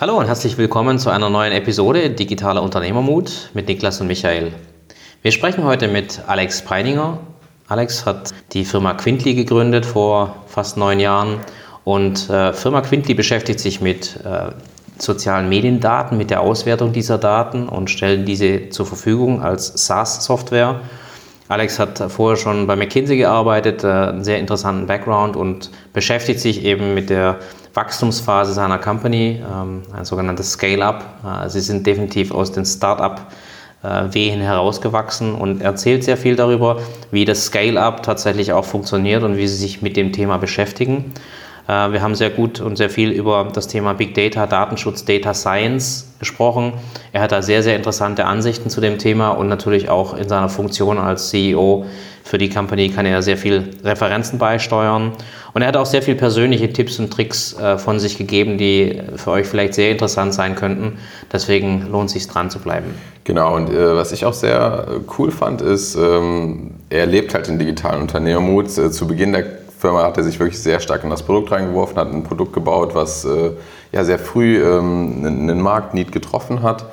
Hallo und herzlich willkommen zu einer neuen Episode Digitaler Unternehmermut mit Niklas und Michael. Wir sprechen heute mit Alex Preininger. Alex hat die Firma Quintly gegründet vor fast neun Jahren und äh, Firma Quintly beschäftigt sich mit äh, sozialen Mediendaten, mit der Auswertung dieser Daten und stellen diese zur Verfügung als SaaS-Software. Alex hat vorher schon bei McKinsey gearbeitet, äh, einen sehr interessanten Background und beschäftigt sich eben mit der Wachstumsphase seiner Company, ähm, ein sogenanntes Scale-up. Äh, sie sind definitiv aus den Start-up-Wehen herausgewachsen und erzählt sehr viel darüber, wie das Scale-up tatsächlich auch funktioniert und wie sie sich mit dem Thema beschäftigen. Äh, wir haben sehr gut und sehr viel über das Thema Big Data, Datenschutz, Data Science gesprochen. Er hat da sehr, sehr interessante Ansichten zu dem Thema und natürlich auch in seiner Funktion als CEO für die Company kann er sehr viel Referenzen beisteuern. Und er hat auch sehr viel persönliche Tipps und Tricks äh, von sich gegeben, die für euch vielleicht sehr interessant sein könnten. Deswegen lohnt es sich dran zu bleiben. Genau, und äh, was ich auch sehr cool fand, ist, ähm, er lebt halt den digitalen Unternehmermut. Äh, zu Beginn der Firma hat er sich wirklich sehr stark in das Produkt reingeworfen, hat ein Produkt gebaut, was äh, ja sehr früh ähm, einen Marktneed getroffen hat.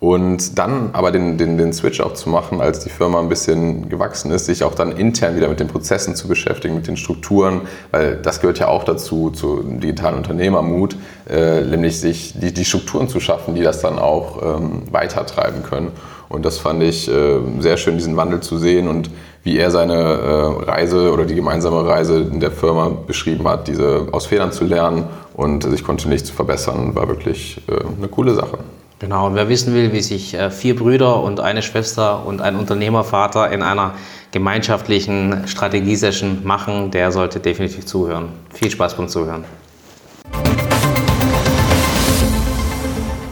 Und dann aber den, den, den Switch auch zu machen, als die Firma ein bisschen gewachsen ist, sich auch dann intern wieder mit den Prozessen zu beschäftigen, mit den Strukturen, weil das gehört ja auch dazu, zu digitalen Unternehmermut, äh, nämlich sich die, die Strukturen zu schaffen, die das dann auch ähm, weitertreiben können. Und das fand ich äh, sehr schön, diesen Wandel zu sehen und wie er seine äh, Reise oder die gemeinsame Reise in der Firma beschrieben hat, diese aus Fehlern zu lernen und sich kontinuierlich zu verbessern, war wirklich äh, eine coole Sache. Genau, und wer wissen will, wie sich äh, vier Brüder und eine Schwester und ein Unternehmervater in einer gemeinschaftlichen Strategiesession machen, der sollte definitiv zuhören. Viel Spaß beim Zuhören.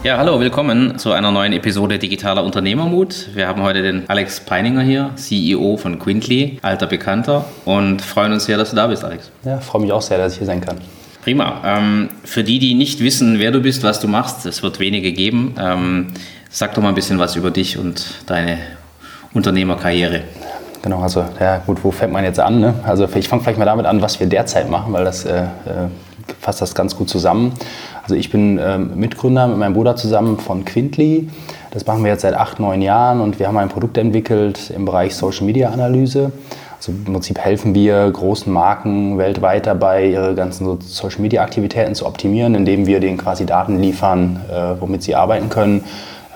Ja, hallo, willkommen zu einer neuen Episode Digitaler Unternehmermut. Wir haben heute den Alex Peininger hier, CEO von Quintly, alter Bekannter und freuen uns sehr, dass du da bist, Alex. Ja, freue mich auch sehr, dass ich hier sein kann. Prima. Ähm, für die, die nicht wissen, wer du bist, was du machst, es wird wenige geben. Ähm, sag doch mal ein bisschen was über dich und deine Unternehmerkarriere. Genau, also ja gut, wo fängt man jetzt an? Ne? Also ich fange vielleicht mal damit an, was wir derzeit machen, weil das äh, äh fasst das ganz gut zusammen. Also ich bin ähm, Mitgründer mit meinem Bruder zusammen von Quintly. Das machen wir jetzt seit acht, neun Jahren und wir haben ein Produkt entwickelt im Bereich Social Media Analyse. Also im Prinzip helfen wir großen Marken weltweit dabei, ihre ganzen Social Media Aktivitäten zu optimieren, indem wir denen quasi Daten liefern, äh, womit sie arbeiten können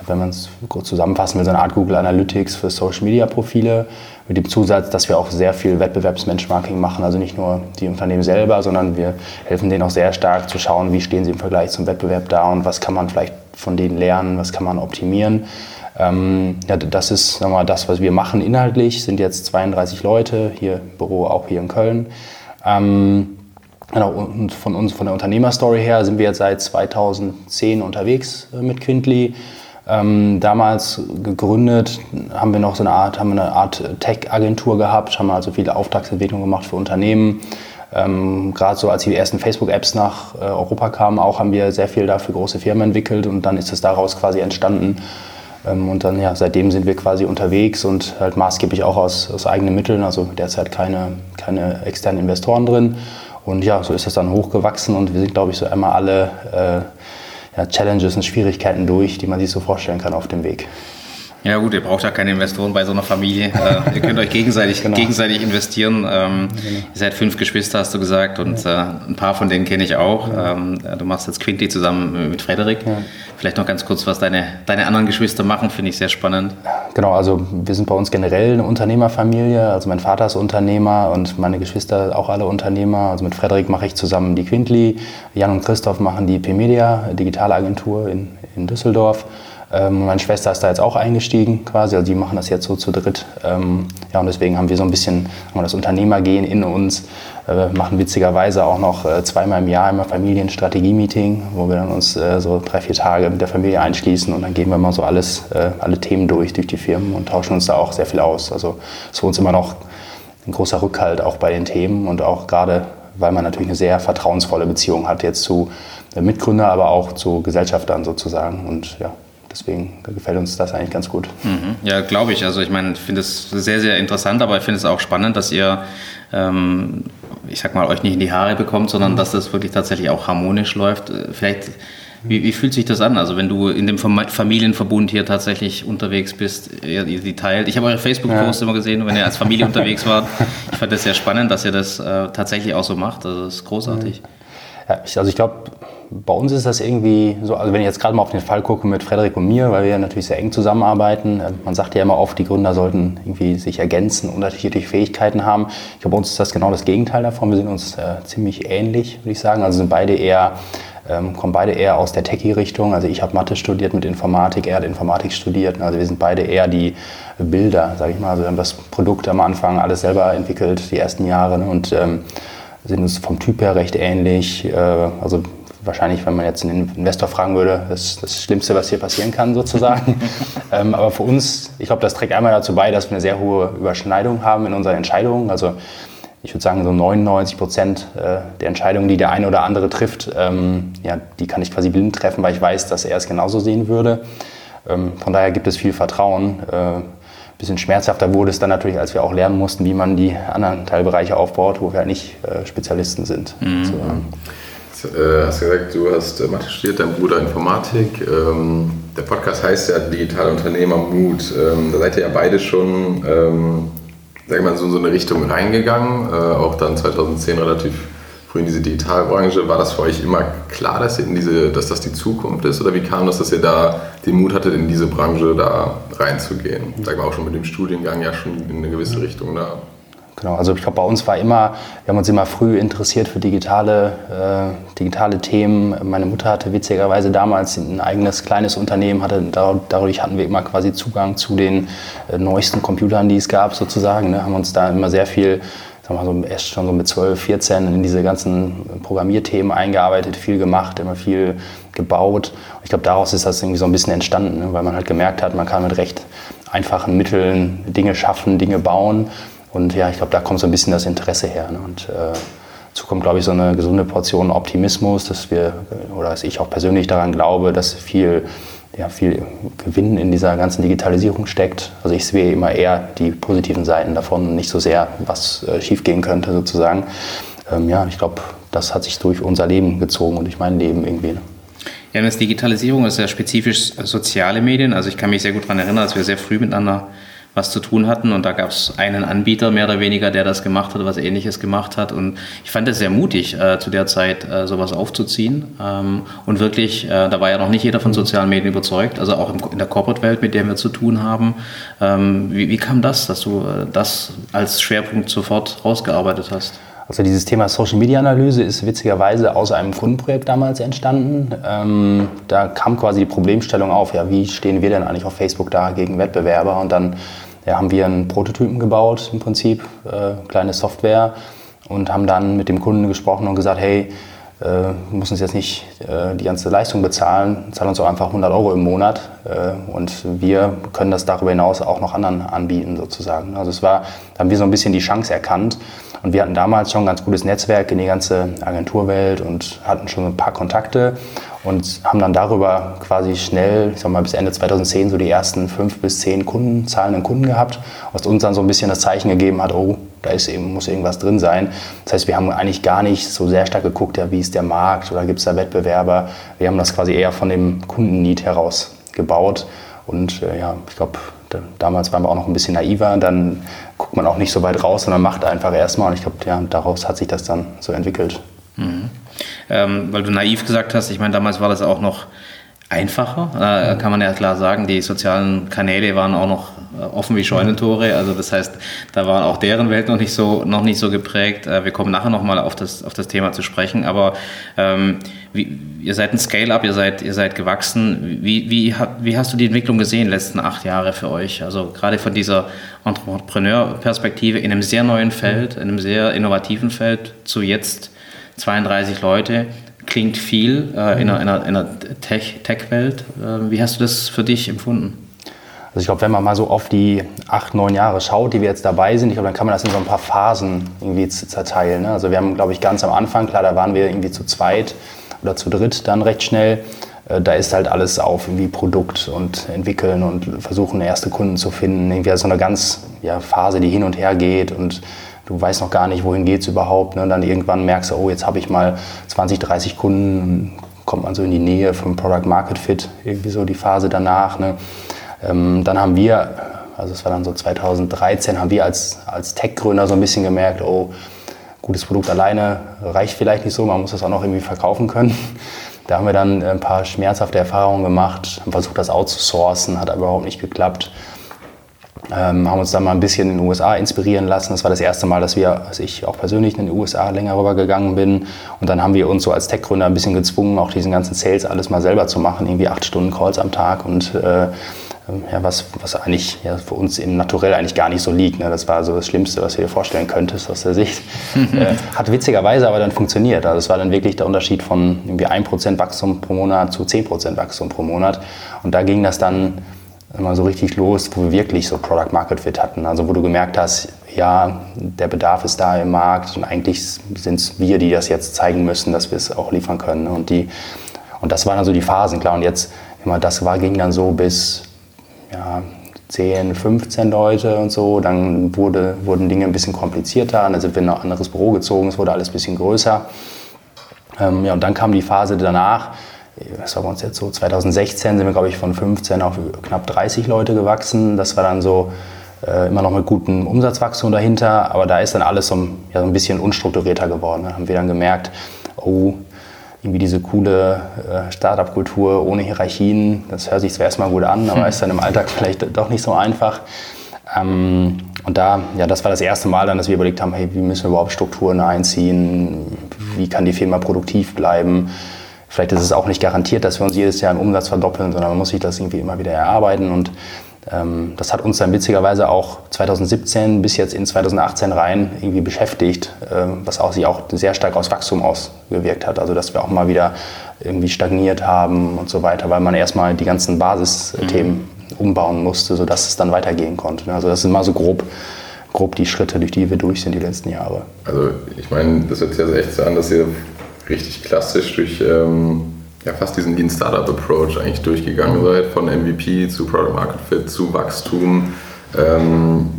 wenn man es kurz zusammenfassen will, so eine Art Google Analytics für Social Media Profile mit dem Zusatz, dass wir auch sehr viel Wettbewerbsbenchmarking machen, also nicht nur die Unternehmen selber, sondern wir helfen denen auch sehr stark zu schauen, wie stehen sie im Vergleich zum Wettbewerb da und was kann man vielleicht von denen lernen, was kann man optimieren. Ähm, ja, das ist sagen wir mal, das, was wir machen inhaltlich, sind jetzt 32 Leute, hier im Büro, auch hier in Köln. Ähm, Genau, und von uns, von der Unternehmerstory her, sind wir jetzt seit 2010 unterwegs äh, mit Quintly. Ähm, damals gegründet haben wir noch so eine Art, haben eine Art Tech-Agentur gehabt, haben also viele Auftragsentwicklungen gemacht für Unternehmen. Ähm, Gerade so als die ersten Facebook-Apps nach äh, Europa kamen, auch haben wir sehr viel dafür große Firmen entwickelt und dann ist es daraus quasi entstanden. Ähm, und dann ja, seitdem sind wir quasi unterwegs und halt maßgeblich auch aus, aus eigenen Mitteln, also derzeit keine, keine externen Investoren drin. Und ja, so ist es dann hochgewachsen und wir sind, glaube ich, so einmal alle äh, ja, Challenges und Schwierigkeiten durch, die man sich so vorstellen kann auf dem Weg. Ja gut, ihr braucht ja keine Investoren bei so einer Familie. Äh, ihr könnt euch gegenseitig, genau. gegenseitig investieren. Ähm, genau. Ihr seid fünf Geschwister, hast du gesagt, und ja. äh, ein paar von denen kenne ich auch. Ja. Ähm, du machst jetzt Quinty zusammen mit Frederik. Ja. Vielleicht noch ganz kurz, was deine, deine anderen Geschwister machen, finde ich sehr spannend. Genau, also wir sind bei uns generell eine Unternehmerfamilie. Also mein Vater ist Unternehmer und meine Geschwister auch alle Unternehmer. Also mit Frederik mache ich zusammen die Quintly. Jan und Christoph machen die P-Media, Digitalagentur in, in Düsseldorf. Ähm, meine Schwester ist da jetzt auch eingestiegen quasi, also die machen das jetzt so zu dritt. Ähm, ja, und deswegen haben wir so ein bisschen haben das Unternehmergehen in uns, äh, machen witzigerweise auch noch äh, zweimal im Jahr immer Familienstrategie-Meeting, wo wir dann uns äh, so drei, vier Tage mit der Familie einschließen und dann gehen wir mal so alles, äh, alle Themen durch, durch die Firmen und tauschen uns da auch sehr viel aus. Also ist für uns immer noch ein großer Rückhalt auch bei den Themen und auch gerade, weil man natürlich eine sehr vertrauensvolle Beziehung hat jetzt zu Mitgründern, aber auch zu Gesellschaftern sozusagen und ja, Deswegen gefällt uns das eigentlich ganz gut. Mhm. Ja, glaube ich. Also ich meine, ich finde es sehr, sehr interessant, aber ich finde es auch spannend, dass ihr, ähm, ich sag mal, euch nicht in die Haare bekommt, sondern mhm. dass das wirklich tatsächlich auch harmonisch läuft. Vielleicht Wie, wie, fühlt sich das an? Also wenn du in dem Familienverbund hier tatsächlich unterwegs bist, ihr, ihr die teilt. Ich habe eure Facebook-Posts ja. immer gesehen, wenn ihr als Familie unterwegs wart. Ich fand das sehr spannend, dass ihr das äh, tatsächlich auch so macht. Also das ist großartig. Ja, ich, also ich glaube, bei uns ist das irgendwie so, also wenn ich jetzt gerade mal auf den Fall gucke mit Frederik und mir, weil wir ja natürlich sehr eng zusammenarbeiten, äh, man sagt ja immer oft, die Gründer sollten irgendwie sich ergänzen, unterschiedliche Fähigkeiten haben. Ich glaube, bei uns ist das genau das Gegenteil davon. Wir sind uns äh, ziemlich ähnlich, würde ich sagen. Also sind beide eher ähm, kommen beide eher aus der Techie-Richtung. Also ich habe Mathe studiert mit Informatik, er hat Informatik studiert. Also wir sind beide eher die Bilder, sage ich mal. Also wir haben das Produkt am Anfang alles selber entwickelt, die ersten Jahre. Ne? Und ähm, sind uns vom Typ her recht ähnlich. Äh, also wahrscheinlich, wenn man jetzt einen Investor fragen würde, das, das Schlimmste, was hier passieren kann, sozusagen. ähm, aber für uns, ich glaube, das trägt einmal dazu bei, dass wir eine sehr hohe Überschneidung haben in unseren Entscheidungen. Also ich würde sagen, so 99 Prozent äh, der Entscheidungen, die der eine oder andere trifft, ähm, ja, die kann ich quasi blind treffen, weil ich weiß, dass er es genauso sehen würde. Ähm, von daher gibt es viel Vertrauen. Ein äh, bisschen schmerzhafter wurde es dann natürlich, als wir auch lernen mussten, wie man die anderen Teilbereiche aufbaut, wo wir halt nicht äh, Spezialisten sind. Mhm. So, ähm, äh, hast gesagt, du hast Mathe studiert, dein Bruder Informatik. Ähm, der Podcast heißt ja Digitale Unternehmer Mut. Ähm, da seid ihr ja beide schon ähm, sag mal, so in so eine Richtung reingegangen, äh, auch dann 2010 relativ früh in diese Digitalbranche. War das für euch immer klar, dass, in diese, dass das die Zukunft ist? Oder wie kam das, dass ihr da den Mut hattet, in diese Branche da reinzugehen? Sag mal, auch schon mit dem Studiengang ja schon in eine gewisse Richtung da. Genau, also ich glaube, bei uns war immer, wir haben uns immer früh interessiert für digitale, äh, digitale Themen. Meine Mutter hatte witzigerweise damals ein eigenes kleines Unternehmen, hatte, dadurch hatten wir immer quasi Zugang zu den äh, neuesten Computern, die es gab sozusagen. Ne? Haben uns da immer sehr viel, sagen wir mal so, erst schon so mit 12, 14 in diese ganzen Programmierthemen eingearbeitet, viel gemacht, immer viel gebaut. Ich glaube, daraus ist das irgendwie so ein bisschen entstanden, ne? weil man halt gemerkt hat, man kann mit recht einfachen Mitteln Dinge schaffen, Dinge bauen. Und ja, ich glaube, da kommt so ein bisschen das Interesse her. Ne? Und äh, dazu kommt, glaube ich, so eine gesunde Portion Optimismus, dass wir, oder dass ich auch persönlich daran glaube, dass viel, ja, viel Gewinn in dieser ganzen Digitalisierung steckt. Also ich sehe immer eher die positiven Seiten davon, nicht so sehr, was äh, schiefgehen könnte sozusagen. Ähm, ja, ich glaube, das hat sich durch unser Leben gezogen und durch mein Leben irgendwie. Ne? Ja, und das Digitalisierung ist ja spezifisch soziale Medien. Also ich kann mich sehr gut daran erinnern, dass wir sehr früh miteinander was zu tun hatten. Und da gab es einen Anbieter mehr oder weniger, der das gemacht hat, was ähnliches gemacht hat. Und ich fand es sehr mutig, äh, zu der Zeit äh, sowas aufzuziehen. Ähm, und wirklich, äh, da war ja noch nicht jeder von sozialen Medien überzeugt, also auch im, in der Corporate-Welt, mit der wir zu tun haben. Ähm, wie, wie kam das, dass du äh, das als Schwerpunkt sofort rausgearbeitet hast? Also dieses Thema Social Media Analyse ist witzigerweise aus einem Kundenprojekt damals entstanden. Ähm, da kam quasi die Problemstellung auf, ja, wie stehen wir denn eigentlich auf Facebook da gegen Wettbewerber? Und dann ja, haben wir einen Prototypen gebaut im Prinzip, äh, kleine Software und haben dann mit dem Kunden gesprochen und gesagt, hey, äh, wir müssen uns jetzt nicht äh, die ganze Leistung bezahlen, zahl uns auch einfach 100 Euro im Monat äh, und wir können das darüber hinaus auch noch anderen anbieten sozusagen. Also es war, da haben wir so ein bisschen die Chance erkannt und wir hatten damals schon ein ganz gutes Netzwerk in die ganze Agenturwelt und hatten schon ein paar Kontakte und haben dann darüber quasi schnell, ich sag mal bis Ende 2010 so die ersten fünf bis zehn Kunden, zahlenden Kunden gehabt, was uns dann so ein bisschen das Zeichen gegeben hat, oh, da ist eben, muss irgendwas drin sein. Das heißt, wir haben eigentlich gar nicht so sehr stark geguckt, ja, wie ist der Markt oder gibt es da Wettbewerber. Wir haben das quasi eher von dem Kundennied heraus gebaut. Und äh, ja, ich glaube, da, damals waren wir auch noch ein bisschen naiver. Dann guckt man auch nicht so weit raus, sondern macht einfach erstmal. Und ich glaube, ja, daraus hat sich das dann so entwickelt. Mhm. Ähm, weil du naiv gesagt hast, ich meine, damals war das auch noch einfacher, äh, kann man ja klar sagen. Die sozialen Kanäle waren auch noch äh, offen wie Scheunentore. Also das heißt, da war auch deren Welt noch nicht so, noch nicht so geprägt. Äh, wir kommen nachher nochmal auf das, auf das Thema zu sprechen. Aber ähm, wie, ihr seid ein Scale-up, ihr seid, ihr seid gewachsen. Wie, wie, wie hast du die Entwicklung gesehen, letzten acht Jahre für euch? Also gerade von dieser Entrepreneur-Perspektive in einem sehr neuen Feld, in einem sehr innovativen Feld zu jetzt 32 Leute klingt viel äh, in einer, in einer Tech-Welt. äh, wie hast du das für dich empfunden? Also ich glaube, wenn man mal so auf die acht, neun Jahre schaut, die wir jetzt dabei sind, ich glaube, dann kann man das in so ein paar Phasen irgendwie zerteilen. Ne? Also wir haben, glaube ich, ganz am Anfang, klar, da waren wir irgendwie zu zweit oder zu dritt dann recht schnell. Äh, da ist halt alles auf irgendwie Produkt und entwickeln und versuchen, erste Kunden zu finden. Irgendwie so eine ganz ja, Phase, die hin und her geht und du weißt noch gar nicht, wohin geht es überhaupt. Ne? Und dann irgendwann merkst du, oh, jetzt habe ich mal 20, 30 Kunden, kommt man so in die Nähe vom Product Market Fit, irgendwie so die Phase danach. Ne? Ähm, dann haben wir, also es war dann so 2013, haben wir als, als Tech-Gründer so ein bisschen gemerkt, oh, gutes Produkt alleine reicht vielleicht nicht so, man muss das auch noch irgendwie verkaufen können. Da haben wir dann ein paar schmerzhafte Erfahrungen gemacht, haben versucht, das outzusourcen, hat aber überhaupt nicht geklappt. Ähm, haben uns dann mal ein bisschen in den USA inspirieren lassen. Das war das erste Mal, dass wir, als ich auch persönlich in den USA länger rübergegangen bin. Und dann haben wir uns so als Tech-Gründer ein bisschen gezwungen, auch diesen ganzen Sales alles mal selber zu machen. Irgendwie acht Stunden Calls am Tag und äh, ja, was, was eigentlich ja, für uns im Naturell eigentlich gar nicht so liegt. Ne? Das war so das Schlimmste, was du dir vorstellen könntest aus der Sicht. äh, hat witzigerweise aber dann funktioniert. Also es war dann wirklich der Unterschied von irgendwie 1% Wachstum pro Monat zu 10% Wachstum pro Monat. Und da ging das dann immer so richtig los, wo wir wirklich so Product Market Fit hatten. Also wo du gemerkt hast, ja, der Bedarf ist da im Markt und eigentlich sind es wir, die das jetzt zeigen müssen, dass wir es auch liefern können. Und, die, und das waren also die Phasen, klar. Und jetzt, immer das war, ging dann so bis ja, 10, 15 Leute und so. Dann wurde, wurden Dinge ein bisschen komplizierter. Dann sind wir in ein anderes Büro gezogen, es wurde alles ein bisschen größer. Ähm, ja, und dann kam die Phase danach, was war bei uns jetzt so, 2016 sind wir, glaube ich, von 15 auf knapp 30 Leute gewachsen. Das war dann so äh, immer noch mit gutem Umsatzwachstum dahinter, aber da ist dann alles so, ja, so ein bisschen unstrukturierter geworden. Da haben wir dann gemerkt, oh, irgendwie diese coole äh, Startup-Kultur ohne Hierarchien, das hört sich zwar erstmal gut an, aber ist dann im Alltag vielleicht doch nicht so einfach. Ähm, und da, ja, das war das erste Mal dann, dass wir überlegt haben, hey, wie müssen wir überhaupt Strukturen einziehen? Wie kann die Firma produktiv bleiben? Vielleicht ist es auch nicht garantiert, dass wir uns jedes Jahr im Umsatz verdoppeln, sondern man muss sich das irgendwie immer wieder erarbeiten. Und ähm, das hat uns dann witzigerweise auch 2017 bis jetzt in 2018 rein irgendwie beschäftigt, ähm, was auch sich auch sehr stark aus Wachstum ausgewirkt hat. Also dass wir auch mal wieder irgendwie stagniert haben und so weiter, weil man erstmal die ganzen Basisthemen mhm. umbauen musste, sodass es dann weitergehen konnte. Also das sind mal so grob grob die Schritte, durch die wir durch sind die letzten Jahre. Also ich meine, das hört sich ja echt so an, dass ihr richtig klassisch durch ähm, ja, fast diesen Lean Startup Approach eigentlich durchgegangen seid, von MVP zu Product Market Fit zu Wachstum. Ähm,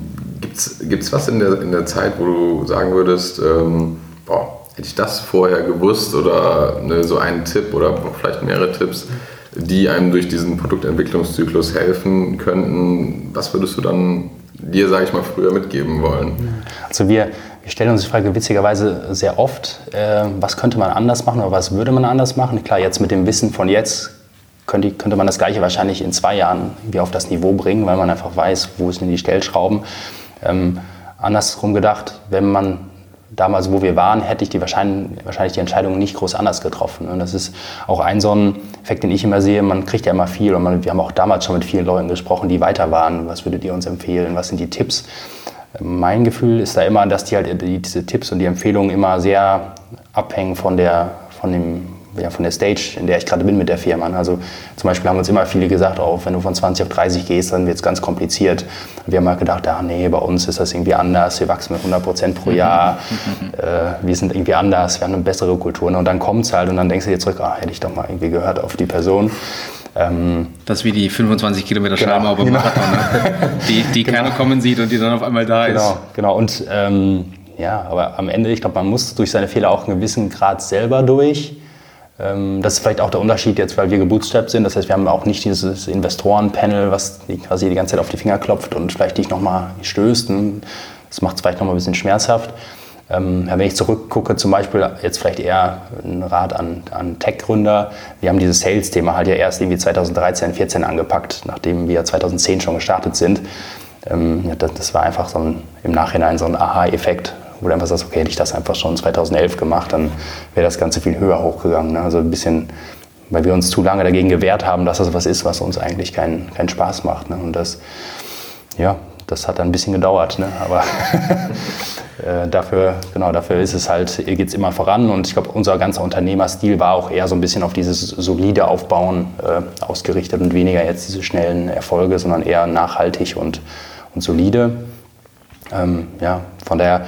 Gibt es was in der, in der Zeit, wo du sagen würdest, ähm, boah, hätte ich das vorher gewusst oder ne, so einen Tipp oder vielleicht mehrere Tipps, die einem durch diesen Produktentwicklungszyklus helfen könnten, was würdest du dann dir, sage ich mal, früher mitgeben wollen? Also wir, wir stellen uns die Frage witzigerweise sehr oft, äh, was könnte man anders machen oder was würde man anders machen? Klar, jetzt mit dem Wissen von jetzt könnte, könnte man das Gleiche wahrscheinlich in zwei Jahren irgendwie auf das Niveau bringen, weil man einfach weiß, wo sind die Stellschrauben. Ähm, andersrum gedacht, wenn man damals, wo wir waren, hätte ich die wahrscheinlich, wahrscheinlich die Entscheidung nicht groß anders getroffen. Und das ist auch ein so ein Effekt, den ich immer sehe. Man kriegt ja immer viel und man, wir haben auch damals schon mit vielen Leuten gesprochen, die weiter waren. Was würdet ihr uns empfehlen? Was sind die Tipps? Mein Gefühl ist da immer, dass die halt diese Tipps und die Empfehlungen immer sehr abhängen von der, von dem, ja, von der Stage, in der ich gerade bin mit der Firma. Also zum Beispiel haben uns immer viele gesagt, oh, wenn du von 20 auf 30 gehst, dann wird es ganz kompliziert. Wir haben halt gedacht, ja, nee, bei uns ist das irgendwie anders, wir wachsen mit 100 Prozent pro Jahr, äh, wir sind irgendwie anders, wir haben eine bessere Kultur. Und dann kommt es halt und dann denkst du dir zurück, ah, hätte ich doch mal irgendwie gehört auf die Person. Ähm, das ist wie die 25 Kilometer genau, beim genau. Marathon, ne? die, die genau. keiner kommen sieht und die dann auf einmal da genau, ist. Genau, und ähm, ja, aber am Ende, ich glaube, man muss durch seine Fehler auch einen gewissen Grad selber durch. Ähm, das ist vielleicht auch der Unterschied jetzt, weil wir gebootstrapped sind. Das heißt, wir haben auch nicht dieses Investorenpanel, was quasi die ganze Zeit auf die Finger klopft und vielleicht dich nochmal stößt. Das macht es vielleicht nochmal ein bisschen schmerzhaft. Ähm, wenn ich zurückgucke, zum Beispiel jetzt vielleicht eher ein Rat an, an Tech-Gründer. Wir haben dieses Sales-Thema halt ja erst irgendwie 2013, 2014 angepackt, nachdem wir 2010 schon gestartet sind. Ähm, das, war einfach so ein, im Nachhinein so ein Aha-Effekt, wo du einfach sagst, okay, hätte ich das einfach schon 2011 gemacht, dann wäre das Ganze viel höher hochgegangen. Ne? Also ein bisschen, weil wir uns zu lange dagegen gewehrt haben, dass das was ist, was uns eigentlich keinen kein Spaß macht. Ne? Und das, ja, das hat dann ein bisschen gedauert. Ne? Aber Äh, dafür, genau, dafür ist es halt, geht es immer voran und ich glaube, unser ganzer Unternehmerstil war auch eher so ein bisschen auf dieses solide Aufbauen äh, ausgerichtet und weniger jetzt diese schnellen Erfolge, sondern eher nachhaltig und, und solide. Ähm, ja, von daher,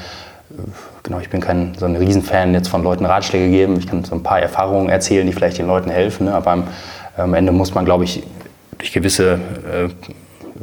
genau, ich bin kein so ein Riesenfan jetzt von Leuten Ratschläge geben. Ich kann so ein paar Erfahrungen erzählen, die vielleicht den Leuten helfen, ne? aber am, am, Ende muss man, glaube ich, durch gewisse äh,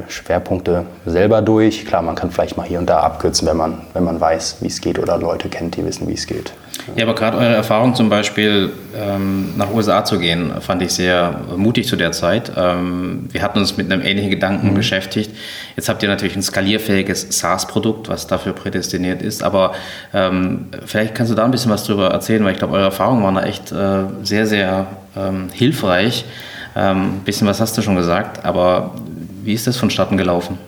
Schwerpunkte selber durch. Klar, man kann vielleicht mal hier und da abkürzen, wenn man, wenn man weiß, wie es geht oder Leute kennt, die wissen, wie es geht. Ja, aber gerade eure Erfahrung zum Beispiel ähm, nach USA zu gehen, fand ich sehr mutig zu der Zeit. Ähm, wir hatten uns mit einem ähnlichen Gedanken mhm. beschäftigt. Jetzt habt ihr natürlich ein skalierfähiges SaaS-Produkt, was dafür prädestiniert ist. Aber ähm, vielleicht kannst du da ein bisschen was drüber erzählen, weil ich glaube, eure Erfahrungen waren da echt äh, sehr, sehr ähm, hilfreich. Ein ähm, bisschen was hast du schon gesagt, aber wie ist das vonstatten gelaufen?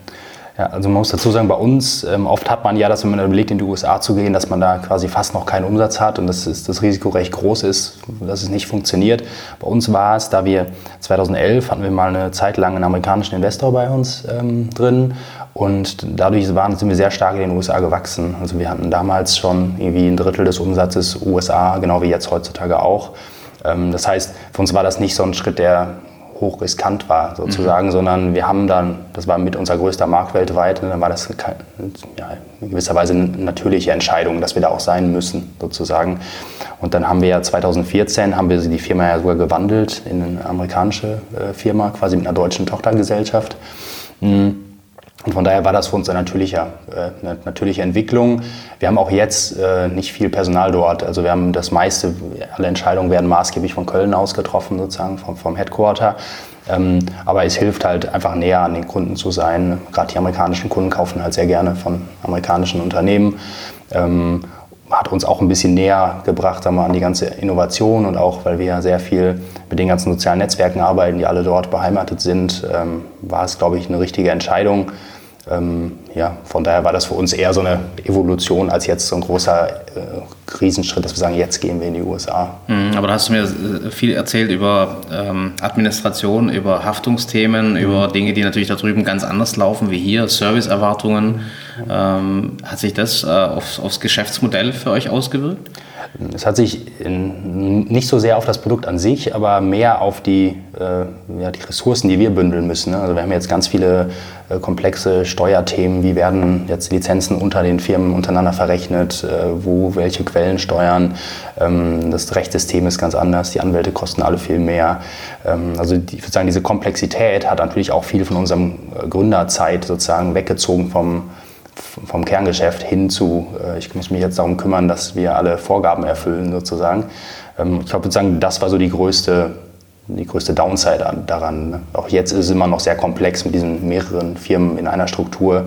Ja, also man muss dazu sagen, bei uns, ähm, oft hat man ja, dass wenn man überlegt, in die USA zu gehen, dass man da quasi fast noch keinen Umsatz hat und dass das Risiko recht groß ist, dass es nicht funktioniert. Bei uns war es, da wir 2011 hatten wir mal eine Zeit lang einen amerikanischen Investor bei uns ähm, drin und dadurch waren, sind wir sehr stark in den USA gewachsen. Also wir hatten damals schon irgendwie ein Drittel des Umsatzes USA, genau wie jetzt heutzutage auch. Ähm, das heißt, für uns war das nicht so ein Schritt, der hochriskant war sozusagen, mhm. sondern wir haben dann, das war mit unser größter Markt weltweit, und dann war das ja, in gewisser Weise eine natürliche Entscheidung, dass wir da auch sein müssen sozusagen. Und dann haben wir ja 2014 haben wir die Firma ja sogar gewandelt in eine amerikanische äh, Firma, quasi mit einer deutschen Tochtergesellschaft. Mhm. Und von daher war das für uns eine natürliche, äh, eine natürliche Entwicklung. Wir haben auch jetzt äh, nicht viel Personal dort. Also wir haben das meiste, alle Entscheidungen werden maßgeblich von Köln aus getroffen, sozusagen vom, vom Headquarter. Ähm, aber es hilft halt einfach näher an den Kunden zu sein. Gerade die amerikanischen Kunden kaufen halt sehr gerne von amerikanischen Unternehmen. Hat uns auch ein bisschen näher gebracht sagen wir, an die ganze Innovation und auch, weil wir ja sehr viel mit den ganzen sozialen Netzwerken arbeiten, die alle dort beheimatet sind, ähm, war es, glaube ich, eine richtige Entscheidung. Ähm, ja, von daher war das für uns eher so eine Evolution als jetzt so ein großer äh, Riesenschritt, dass wir sagen, jetzt gehen wir in die USA. Mhm, aber da hast du mir äh, viel erzählt über ähm, Administration, über Haftungsthemen, mhm. über Dinge, die natürlich da drüben ganz anders laufen wie hier, Serviceerwartungen. Mhm. Ähm, hat sich das äh, aufs, aufs Geschäftsmodell für euch ausgewirkt? Es hat sich nicht so sehr auf das Produkt an sich, aber mehr auf die, äh, ja, die Ressourcen, die wir bündeln müssen. Ne? Also wir haben jetzt ganz viele äh, komplexe Steuerthemen. Wie werden jetzt Lizenzen unter den Firmen untereinander verrechnet? Äh, wo welche Quellen steuern? Ähm, das Rechtssystem ist ganz anders. Die Anwälte kosten alle viel mehr. Ähm, also die, ich würde sagen, diese Komplexität hat natürlich auch viel von unserem äh, Gründerzeit sozusagen weggezogen vom vom Kerngeschäft hin zu, äh, ich muss mich jetzt darum kümmern, dass wir alle Vorgaben erfüllen sozusagen. Ähm, ich glaube sozusagen, das war so die größte, die größte Downside daran. Ne? Auch jetzt ist es immer noch sehr komplex mit diesen mehreren Firmen in einer Struktur.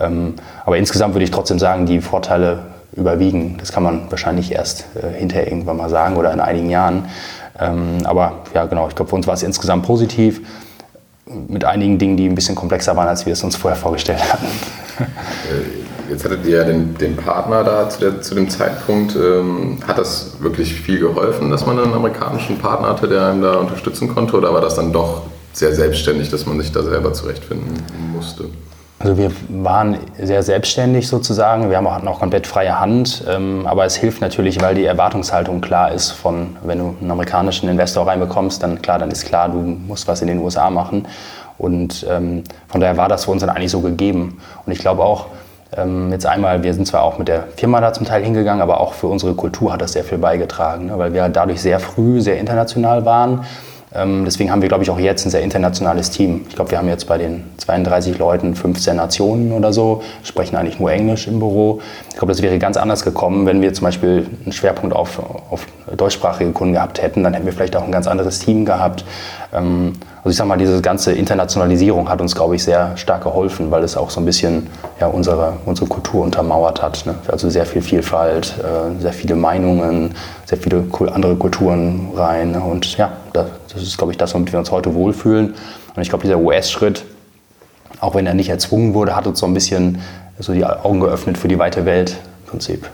Ähm, aber insgesamt würde ich trotzdem sagen, die Vorteile überwiegen. Das kann man wahrscheinlich erst äh, hinterher irgendwann mal sagen oder in einigen Jahren. Ähm, aber ja, genau, ich glaube, für uns war es insgesamt positiv mit einigen Dingen, die ein bisschen komplexer waren, als wir es uns vorher vorgestellt hatten. Äh, jetzt hattet ihr ja den, den Partner da zu, der, zu dem Zeitpunkt. Ähm, hat das wirklich viel geholfen, dass man einen amerikanischen Partner hatte, der einem da unterstützen konnte? Oder war das dann doch sehr selbstständig, dass man sich da selber zurechtfinden musste? Also wir waren sehr selbstständig sozusagen, wir haben auch, noch komplett freie Hand, ähm, aber es hilft natürlich, weil die Erwartungshaltung klar ist von, wenn du einen amerikanischen Investor reinbekommst, dann klar, dann ist klar, du musst was in den USA machen und ähm, von daher war das für uns dann eigentlich so gegeben und ich glaube auch, ähm, jetzt einmal, wir sind zwar auch mit der Firma da zum Teil hingegangen, aber auch für unsere Kultur hat das sehr viel beigetragen, ne, weil wir dadurch sehr früh sehr international waren ähm, deswegen haben wir, glaube ich, auch jetzt ein sehr internationales Team. Ich glaube, wir haben jetzt bei den 32 Leuten 15 Nationen oder so, sprechen eigentlich nur Englisch im Büro. Ich glaube, das wäre ganz anders gekommen, wenn wir zum Beispiel einen Schwerpunkt auf, auf deutschsprachige Kunden gehabt hätten. Dann hätten wir vielleicht auch ein ganz anderes Team gehabt. Ähm, also ich sage mal, diese ganze Internationalisierung hat uns, glaube ich, sehr stark geholfen, weil es auch so ein bisschen ja, unsere, unsere Kultur untermauert hat. Ne? Also sehr viel Vielfalt, äh, sehr viele Meinungen, sehr viele andere Kulturen rein. Und ja, das, ist, glaube ich, das, womit wir uns heute wohlfühlen. Und ich glaube, dieser US-Schritt, auch wenn er nicht erzwungen wurde, hat uns so ein bisschen so die Augen geöffnet für die weite Welt im Prinzip.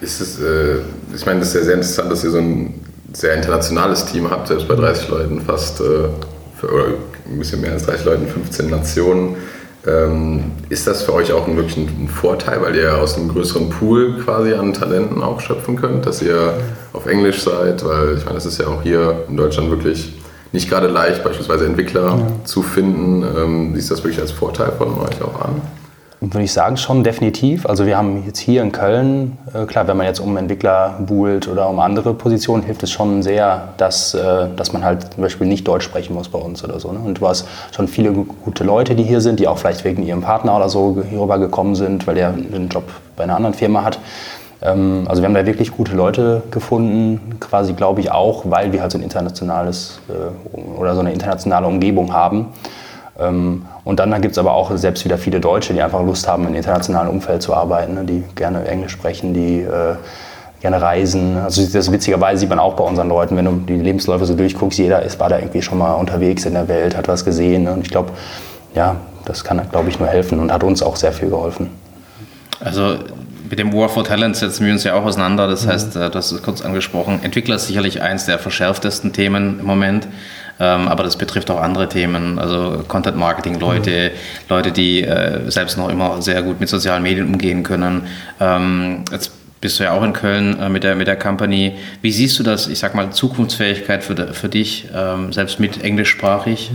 Ist es, äh, ich meine, das ist ja sehr interessant, dass ihr so ein sehr internationales Team habt, selbst bei 30 Leuten fast, äh, für, oder ein bisschen mehr als 30 Leuten, 15 Nationen. Ähm, ist das für euch auch ein, wirklich ein Vorteil, weil ihr aus einem größeren Pool quasi an Talenten auch schöpfen könnt, dass ihr auf Englisch seid? Weil ich meine, das ist ja auch hier in Deutschland wirklich nicht gerade leicht, beispielsweise Entwickler ja. zu finden. Ähm, siehst du das wirklich als Vorteil von euch auch an? Würde ich sagen, schon definitiv. Also wir haben jetzt hier in Köln, äh, klar, wenn man jetzt um Entwickler buhlt oder um andere Positionen, hilft es schon sehr, dass, äh, dass man halt zum Beispiel nicht Deutsch sprechen muss bei uns oder so. Ne? Und du hast schon viele gute Leute, die hier sind, die auch vielleicht wegen ihrem Partner oder so hierüber gekommen sind, weil der einen Job bei einer anderen Firma hat. Ähm, also wir haben da wirklich gute Leute gefunden, quasi glaube ich auch, weil wir halt so ein internationales äh, oder so eine internationale Umgebung haben. Ähm, und dann gibt es aber auch selbst wieder viele Deutsche, die einfach Lust haben, im internationalen Umfeld zu arbeiten, ne? die gerne Englisch sprechen, die äh, gerne reisen. Also das witzigerweise sieht man auch bei unseren Leuten, wenn du die Lebensläufe so durchguckst, jeder ist, war da irgendwie schon mal unterwegs in der Welt, hat was gesehen. Ne? Und ich glaube, ja, das kann, glaube ich, nur helfen und hat uns auch sehr viel geholfen. Also mit dem War for Talent setzen wir uns ja auch auseinander. Das mhm. heißt, äh, du hast es kurz angesprochen, Entwickler ist sicherlich eins der verschärftesten Themen im Moment. Ähm, aber das betrifft auch andere Themen, also Content Marketing Leute, mhm. Leute, die äh, selbst noch immer sehr gut mit sozialen Medien umgehen können. Ähm, jetzt bist du ja auch in Köln äh, mit, der, mit der Company. Wie siehst du das, ich sag mal, Zukunftsfähigkeit für, für dich, ähm, selbst mit englischsprachig?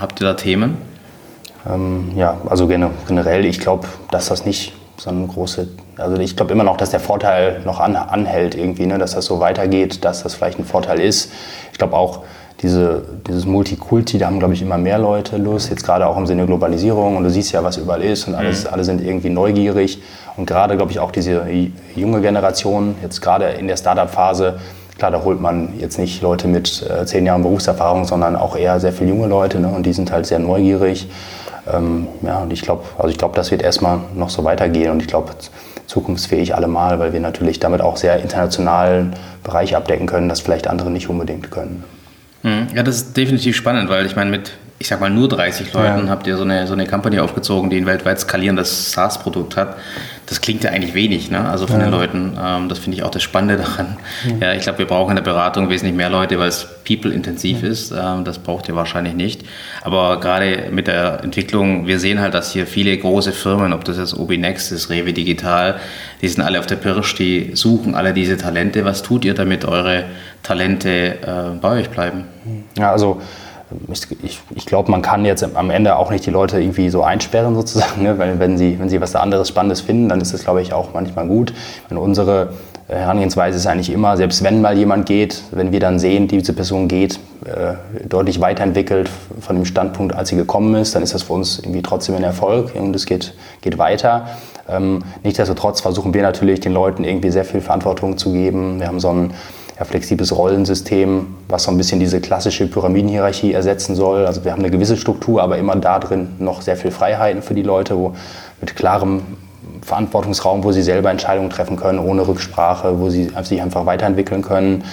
Habt ihr da Themen? Ähm, ja, also generell, ich glaube, dass das nicht so eine große, also ich glaube immer noch, dass der Vorteil noch an, anhält irgendwie, ne? dass das so weitergeht, dass das vielleicht ein Vorteil ist. Ich glaube auch, diese, dieses Multikulti, da haben, glaube ich, immer mehr Leute Lust, jetzt gerade auch im Sinne Globalisierung und du siehst ja, was überall ist und alles, mhm. alle sind irgendwie neugierig und gerade, glaube ich, auch diese junge Generation, jetzt gerade in der Startup-Phase, klar, da holt man jetzt nicht Leute mit äh, zehn Jahren Berufserfahrung, sondern auch eher sehr viele junge Leute ne? und die sind halt sehr neugierig. Ähm, ja, und ich glaube, also ich glaube, das wird erstmal noch so weitergehen und ich glaube, zukunftsfähig allemal, weil wir natürlich damit auch sehr internationalen Bereich abdecken können, das vielleicht andere nicht unbedingt können. Mhm. Ja, das ist definitiv spannend, weil ich meine, mit, ich sag mal, nur 30 Leuten ja. habt ihr so eine, so eine Company aufgezogen, die ein weltweit skalierendes SaaS-Produkt hat. Das klingt ja eigentlich wenig, ne? also von ja. den Leuten. Ähm, das finde ich auch das Spannende daran. Mhm. Ja, ich glaube, wir brauchen in der Beratung wesentlich mehr Leute, weil es people-intensiv ist. Ähm, das braucht ihr wahrscheinlich nicht. Aber gerade mit der Entwicklung, wir sehen halt, dass hier viele große Firmen, ob das jetzt OB Next ist, Rewe Digital, die sind alle auf der Pirsch, die suchen alle diese Talente. Was tut ihr, damit eure Talente äh, bei euch bleiben? Ja, also ich, ich glaube, man kann jetzt am Ende auch nicht die Leute irgendwie so einsperren sozusagen, ne? weil wenn sie, wenn sie was anderes Spannendes finden, dann ist das, glaube ich, auch manchmal gut. Wenn unsere Herangehensweise ist eigentlich immer, selbst wenn mal jemand geht, wenn wir dann sehen, diese Person geht, äh, deutlich weiterentwickelt von dem Standpunkt, als sie gekommen ist, dann ist das für uns irgendwie trotzdem ein Erfolg und es geht, geht weiter. Ähm, nichtsdestotrotz versuchen wir natürlich den Leuten irgendwie sehr viel Verantwortung zu geben. Wir haben so ein ja, flexibles Rollensystem, was so ein bisschen diese klassische Pyramidenhierarchie ersetzen soll. Also wir haben eine gewisse Struktur, aber immer da drin noch sehr viel Freiheiten für die Leute, wo mit klarem Verantwortungsraum, wo sie selber Entscheidungen treffen können, ohne Rücksprache, wo sie sich einfach weiterentwickeln können.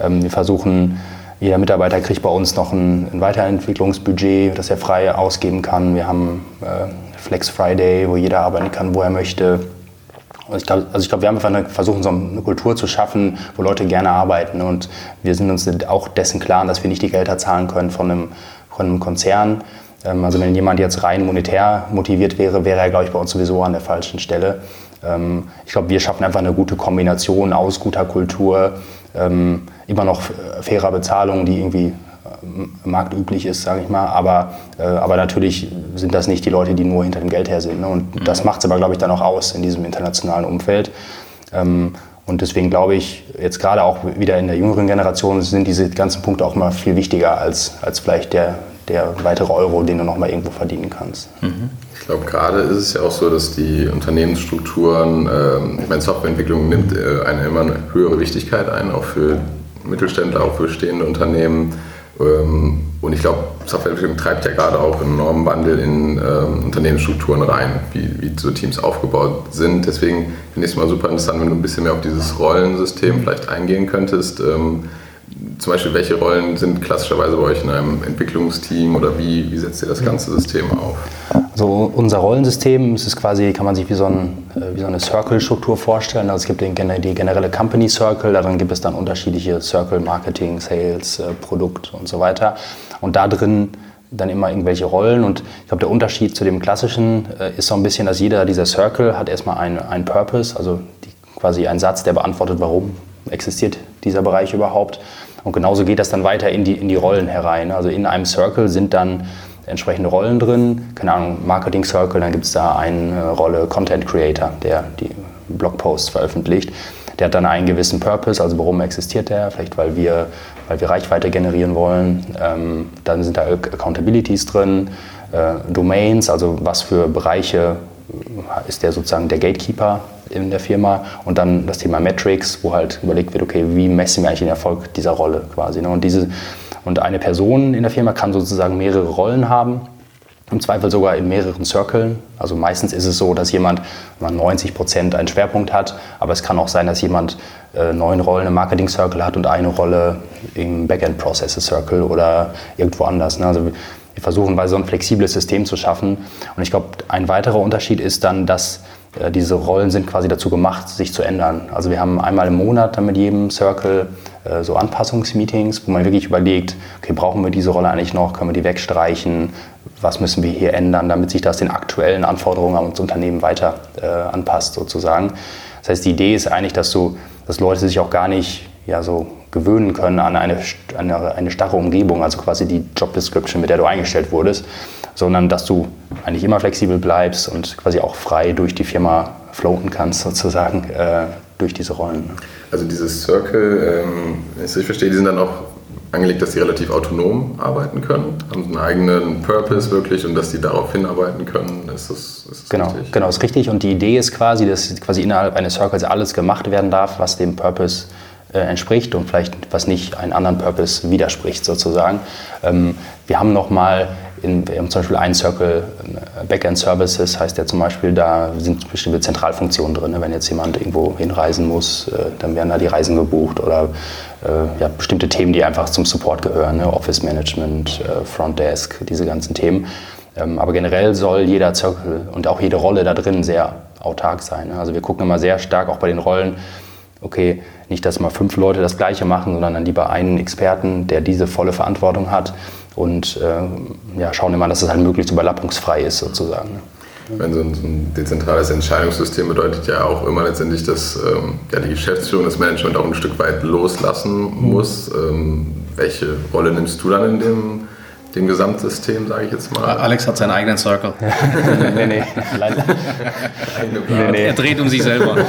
Ähm, wir versuchen, jeder Mitarbeiter kriegt bei uns noch ein, ein Weiterentwicklungsbudget, das er frei ausgeben kann. Wir haben äh, Flex Friday, wo jeder arbeiten kann, wo er möchte. Also ich glaube, also glaub, wir haben einfach eine, versuchen, so eine Kultur zu schaffen, wo Leute gerne arbeiten. Und wir sind uns auch dessen klar, dass wir nicht die Gelder zahlen können von einem, von einem Konzern. Ähm, also wenn jemand jetzt rein monetär motiviert wäre, wäre er, glaube ich, bei uns sowieso an der falschen Stelle. Ähm, ich glaube, wir schaffen einfach eine gute Kombination aus guter Kultur, ähm, immer noch fairer Bezahlung, die irgendwie marktüblich ist, sage ich mal. Aber, äh, aber natürlich sind das nicht die Leute, die nur hinter dem Geld her sind. Ne? Und mhm. das macht es aber, glaube ich, dann auch aus in diesem internationalen Umfeld. Ähm, und deswegen glaube ich, jetzt gerade auch wieder in der jüngeren Generation sind diese ganzen Punkte auch mal viel wichtiger als, als vielleicht der, der weitere Euro, den du noch mal irgendwo verdienen kannst. Mhm. Ich glaube, gerade ist es ja auch so, dass die Unternehmensstrukturen, ähm, ich meine, Softwareentwicklung nimmt äh, eine immer eine höhere Wichtigkeit ein, auch für Mittelständler, auch für stehende Unternehmen. Ähm, und ich glaube, Softwareentwicklung treibt ja gerade auch einen enormen Wandel in ähm, Unternehmensstrukturen rein, wie, wie so Teams aufgebaut sind. Deswegen finde ich es mal super interessant, wenn du ein bisschen mehr auf dieses Rollensystem vielleicht eingehen könntest. Ähm, zum Beispiel, welche Rollen sind klassischerweise bei euch in einem Entwicklungsteam oder wie, wie setzt ihr das ganze System auf? Also unser Rollensystem ist quasi, kann man sich wie so, ein, äh, wie so eine Circle-Struktur vorstellen. Also es gibt den, die generelle Company Circle, darin gibt es dann unterschiedliche Circle, Marketing, Sales, äh, Produkt und so weiter. Und da drin dann immer irgendwelche Rollen. Und ich glaube, der Unterschied zu dem klassischen äh, ist so ein bisschen, dass jeder dieser Circle hat erstmal einen, einen Purpose, also die, quasi einen Satz, der beantwortet, warum existiert dieser Bereich überhaupt. Und genauso geht das dann weiter in die, in die Rollen herein. Also in einem Circle sind dann entsprechende Rollen drin. Keine Ahnung, Marketing Circle, dann gibt es da eine Rolle Content Creator, der die Blogposts veröffentlicht. Der hat dann einen gewissen Purpose, also warum existiert der? Vielleicht weil wir, weil wir Reichweite generieren wollen. Ähm, dann sind da Accountabilities drin, äh, Domains, also was für Bereiche ist der sozusagen der Gatekeeper in der Firma und dann das Thema Metrics, wo halt überlegt wird, okay, wie messen wir eigentlich den Erfolg dieser Rolle quasi. Ne? Und, diese, und eine Person in der Firma kann sozusagen mehrere Rollen haben, im Zweifel sogar in mehreren Circles. Also meistens ist es so, dass jemand 90 Prozent einen Schwerpunkt hat, aber es kann auch sein, dass jemand äh, neun Rollen im Marketing Circle hat und eine Rolle im Backend Processes Circle oder irgendwo anders. Ne? Also wir versuchen, weil so ein flexibles System zu schaffen. Und ich glaube, ein weiterer Unterschied ist dann, dass diese Rollen sind quasi dazu gemacht, sich zu ändern. Also wir haben einmal im Monat dann mit jedem Circle äh, so Anpassungsmeetings, wo man wirklich überlegt, okay, brauchen wir diese Rolle eigentlich noch, können wir die wegstreichen, was müssen wir hier ändern, damit sich das den aktuellen Anforderungen an uns Unternehmen weiter äh, anpasst sozusagen. Das heißt, die Idee ist eigentlich, dass, du, dass Leute sich auch gar nicht ja, so gewöhnen können an eine, eine, eine starre Umgebung, also quasi die Job Description, mit der du eingestellt wurdest, sondern dass du eigentlich immer flexibel bleibst und quasi auch frei durch die Firma floaten kannst, sozusagen, äh, durch diese Rollen. Also dieses Circle, ähm, wenn ich es richtig verstehe, die sind dann auch angelegt, dass die relativ autonom arbeiten können, haben einen eigenen Purpose wirklich und dass die darauf hinarbeiten können. Ist das, ist das genau, richtig? Genau, ist richtig. Und die Idee ist quasi, dass quasi innerhalb eines Circles alles gemacht werden darf, was dem Purpose entspricht und vielleicht was nicht einen anderen Purpose widerspricht sozusagen. Ähm, wir haben nochmal wir haben zum Beispiel einen Circle äh, Backend Services, heißt der zum Beispiel, da sind bestimmte Zentralfunktionen drin. Wenn jetzt jemand irgendwo hinreisen muss, äh, dann werden da die Reisen gebucht oder äh, ja, bestimmte Themen, die einfach zum Support gehören, ne? Office Management, äh, Front Desk, diese ganzen Themen. Ähm, aber generell soll jeder Circle und auch jede Rolle da drin sehr autark sein. Ne? Also wir gucken immer sehr stark auch bei den Rollen, okay, nicht, dass mal fünf Leute das Gleiche machen, sondern dann lieber einen Experten, der diese volle Verantwortung hat und äh, ja, schauen immer, dass es halt möglichst überlappungsfrei ist sozusagen. Wenn so ein, so ein, dezentrales Entscheidungssystem bedeutet ja auch immer letztendlich, dass ähm, ja, die Geschäftsführung, das Management auch ein Stück weit loslassen muss. Ähm, welche Rolle nimmst du dann in dem, dem Gesamtsystem, sage ich jetzt mal? Alex hat seinen eigenen Circle. nee, nee, leider. nee, nee. Er dreht um sich selber.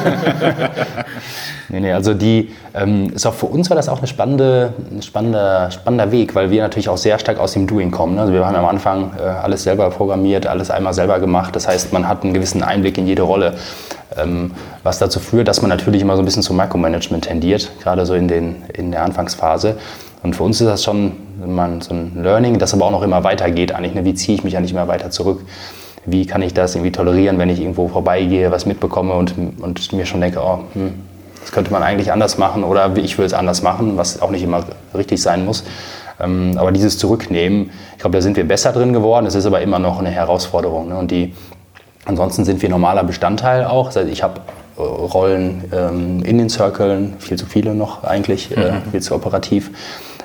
Nee, nee, also die ähm, ist auch für uns war das auch eine spannende, ein spannender, spannender Weg, weil wir natürlich auch sehr stark aus dem Doing kommen. Ne? Also wir haben am Anfang äh, alles selber programmiert, alles einmal selber gemacht. Das heißt, man hat einen gewissen Einblick in jede Rolle, ähm, was dazu führt, dass man natürlich immer so ein bisschen zum Micromanagement tendiert, gerade so in, den, in der Anfangsphase. Und für uns ist das schon man, so ein Learning, das aber auch noch immer weitergeht eigentlich. Ne? Wie ziehe ich mich eigentlich immer weiter zurück? Wie kann ich das irgendwie tolerieren, wenn ich irgendwo vorbeigehe, was mitbekomme und, und mir schon denke, oh, hm, das könnte man eigentlich anders machen oder ich will es anders machen, was auch nicht immer richtig sein muss. Ähm, aber dieses Zurücknehmen, ich glaube, da sind wir besser drin geworden. Es ist aber immer noch eine Herausforderung. Ne? Und die, ansonsten sind wir normaler Bestandteil auch. Also ich habe äh, Rollen ähm, in den Circlen, viel zu viele noch eigentlich, äh, mhm. viel zu operativ.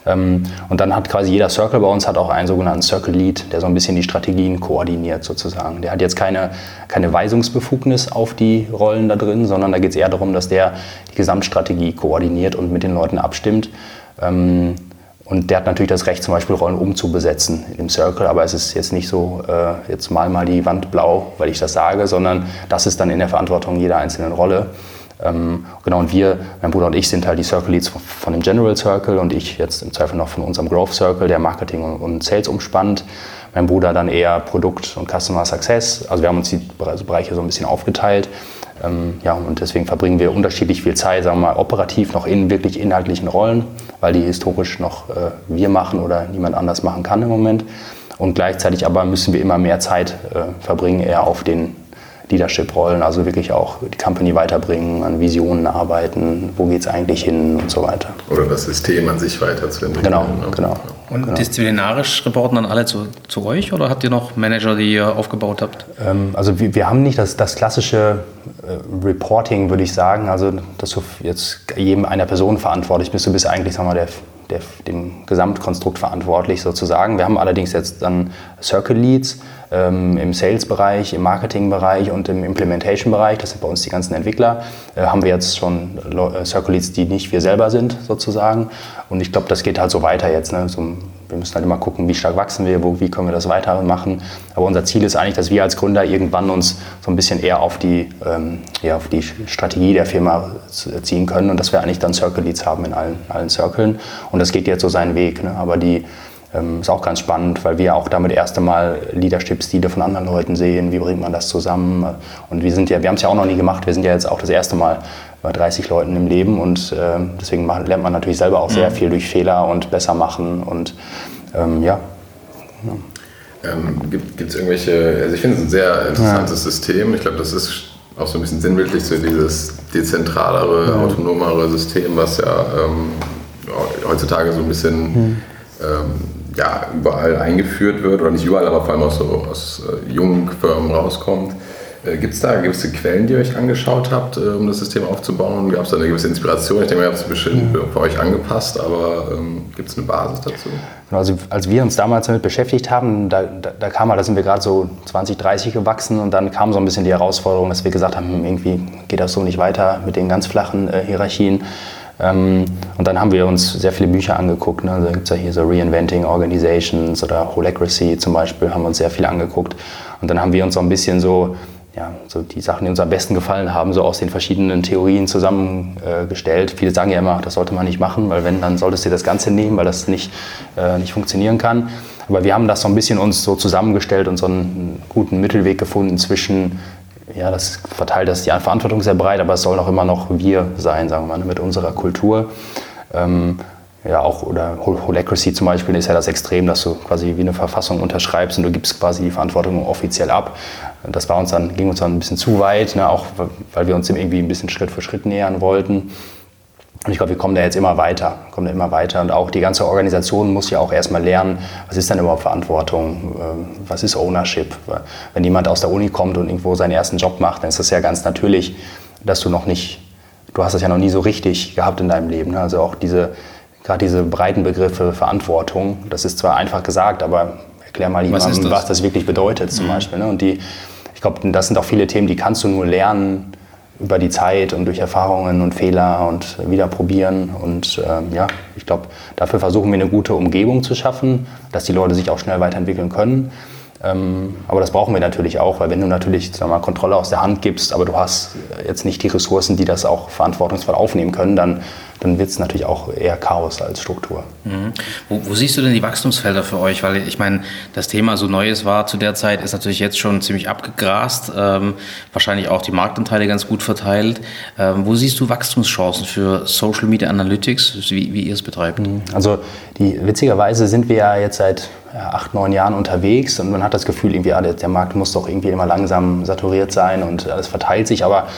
Ähm, und dann hat quasi jeder Circle bei uns hat auch einen sogenannten Circle Lead, der so ein bisschen die Strategien koordiniert sozusagen. Der hat jetzt keine, keine Weisungsbefugnis auf die Rollen da drin, sondern da geht es eher darum, dass der die Gesamtstrategie koordiniert und mit den Leuten abstimmt. Ähm, und der hat natürlich das Recht, zum Beispiel Rollen umzubesetzen im Circle, aber es ist jetzt nicht so, äh, jetzt mal mal die Wand blau, weil ich das sage, sondern das ist dann in der Verantwortung jeder einzelnen Rolle. Ähm, genau, und wir, mein Bruder und ich, sind halt die Circle Leads von dem General Circle und ich jetzt im Zweifel noch von unserem Growth Circle, der Marketing und Sales umspannt. Mein Bruder dann eher Produkt und Customer Success. Also wir haben uns die also Bereiche so ein bisschen aufgeteilt. Ähm, ja, und deswegen verbringen wir unterschiedlich viel Zeit, sagen wir mal, operativ noch in wirklich inhaltlichen Rollen, weil die historisch noch äh, wir machen oder niemand anders machen kann im Moment. Und gleichzeitig aber müssen wir immer mehr Zeit äh, verbringen, eher auf den Leadership-Rollen, also wirklich auch die Company weiterbringen, an Visionen arbeiten, wo geht es eigentlich hin und so weiter. Oder das System an sich weiterzuentwickeln. Genau, ne? genau. Und genau. disziplinarisch reporten dann alle zu, zu, euch oder habt ihr noch Manager, die ihr aufgebaut habt? Ähm, also wir, wir, haben nicht das, das klassische äh, Reporting, würde ich sagen, also dass du jetzt jedem einer Person verantwortlich bist, du bist eigentlich, sagen wir mal, der der, dem Gesamtkonstrukt verantwortlich sozusagen. Wir haben allerdings jetzt dann Circle Leads ähm, im Sales-Bereich, im Marketing-Bereich und im Implementation-Bereich. Das sind bei uns die ganzen Entwickler. Äh, haben wir jetzt schon äh, Circle Leads, die nicht wir selber sind sozusagen. Und ich glaube, das geht halt so weiter jetzt. Ne? So wir müssen halt immer gucken, wie stark wachsen wir, wo, wie können wir das weitermachen. Aber unser Ziel ist eigentlich, dass wir als Gründer irgendwann uns so ein bisschen eher auf die, ähm, ja, auf die Strategie der Firma ziehen können und dass wir eigentlich dann Circle Leads haben in allen, allen Circlen. Und das geht jetzt so seinen Weg. Ne? Aber die ähm, ist auch ganz spannend, weil wir auch damit erste Mal Leadership-Stile von anderen Leuten sehen. Wie bringt man das zusammen? Und wir sind ja, wir haben es ja auch noch nie gemacht. Wir sind ja jetzt auch das erste Mal bei 30 Leuten im Leben und äh, deswegen lernt man natürlich selber auch sehr mhm. viel durch Fehler und besser machen und ähm, ja. ja. Ähm, gibt es irgendwelche, also ich finde es ein sehr interessantes ja. System. Ich glaube, das ist auch so ein bisschen sinnbildlich so dieses dezentralere, ja. autonomere System, was ja ähm, heutzutage so ein bisschen mhm. ja, überall eingeführt wird, oder nicht überall, aber vor allem auch so aus äh, jungen Firmen rauskommt. Äh, Gibt es da gewisse Quellen, die ihr euch angeschaut habt, äh, um das System aufzubauen? Gab es da eine gewisse Inspiration? Ich denke, ihr habt es bestimmt mhm. für euch angepasst, aber ähm, gibt es eine Basis dazu? Also als wir uns damals damit beschäftigt haben, da, da, da kam halt, da sind wir gerade so 20, 30 gewachsen und dann kam so ein bisschen die Herausforderung, dass wir gesagt haben, irgendwie geht das so nicht weiter mit den ganz flachen äh, Hierarchien. Ähm, und dann haben wir uns sehr viele Bücher angeguckt. Ne? Da gibt es ja hier so Reinventing Organizations oder Holacracy zum Beispiel, haben wir uns sehr viel angeguckt. Und dann haben wir uns so ein bisschen so ja, so die Sachen, die uns am besten gefallen haben, so aus den verschiedenen Theorien zusammengestellt. Viele sagen ja immer, das sollte man nicht machen, weil wenn, dann solltest du das Ganze nehmen, weil das nicht, äh, nicht funktionieren kann. Aber wir haben das so ein bisschen uns so zusammengestellt und so einen guten Mittelweg gefunden zwischen, ja, das verteilt das die Verantwortung sehr breit, aber es soll auch immer noch wir sein, sagen wir mal, mit unserer Kultur. Ähm, ja, auch, oder Holacracy zum Beispiel ist ja das Extrem, dass du quasi wie eine Verfassung unterschreibst und du gibst quasi die Verantwortung offiziell ab. Das war uns dann, ging uns dann ein bisschen zu weit, ne, auch weil wir uns dem irgendwie ein bisschen Schritt für Schritt nähern wollten. Und ich glaube, wir kommen da jetzt immer weiter, kommen da immer weiter. Und auch die ganze Organisation muss ja auch erstmal lernen, was ist denn überhaupt Verantwortung, ähm, was ist Ownership. Wenn jemand aus der Uni kommt und irgendwo seinen ersten Job macht, dann ist das ja ganz natürlich, dass du noch nicht, du hast das ja noch nie so richtig gehabt in deinem Leben. Ne? Also auch diese, gerade diese breiten Begriffe Verantwortung, das ist zwar einfach gesagt, aber erklär mal jemandem, was, was das wirklich bedeutet zum mhm. Beispiel. Ne? Und die, ich glaube, das sind auch viele Themen, die kannst du nur lernen über die Zeit und durch Erfahrungen und Fehler und wieder probieren. Und ähm, ja, ich glaube, dafür versuchen wir eine gute Umgebung zu schaffen, dass die Leute sich auch schnell weiterentwickeln können. Ähm, aber das brauchen wir natürlich auch, weil wenn du natürlich sagen mal, Kontrolle aus der Hand gibst, aber du hast jetzt nicht die Ressourcen, die das auch verantwortungsvoll aufnehmen können, dann dann wird es natürlich auch eher Chaos als Struktur. Mhm. Wo, wo, siehst du denn die Wachstumsfelder für euch? Weil ich meine, das Thema so Neues war zu der Zeit, ist natürlich jetzt schon ziemlich abgegrast, ähm, wahrscheinlich auch die Marktanteile ganz gut verteilt. Ähm, wo siehst du Wachstumschancen für Social Media Analytics, wie, wie ihr es betreibt? Mhm. Also die, witzigerweise sind wir ja jetzt seit acht, neun Jahren unterwegs und man hat das Gefühl, irgendwie, ja, der, der Markt muss doch irgendwie immer langsam saturiert sein und alles verteilt sich, aber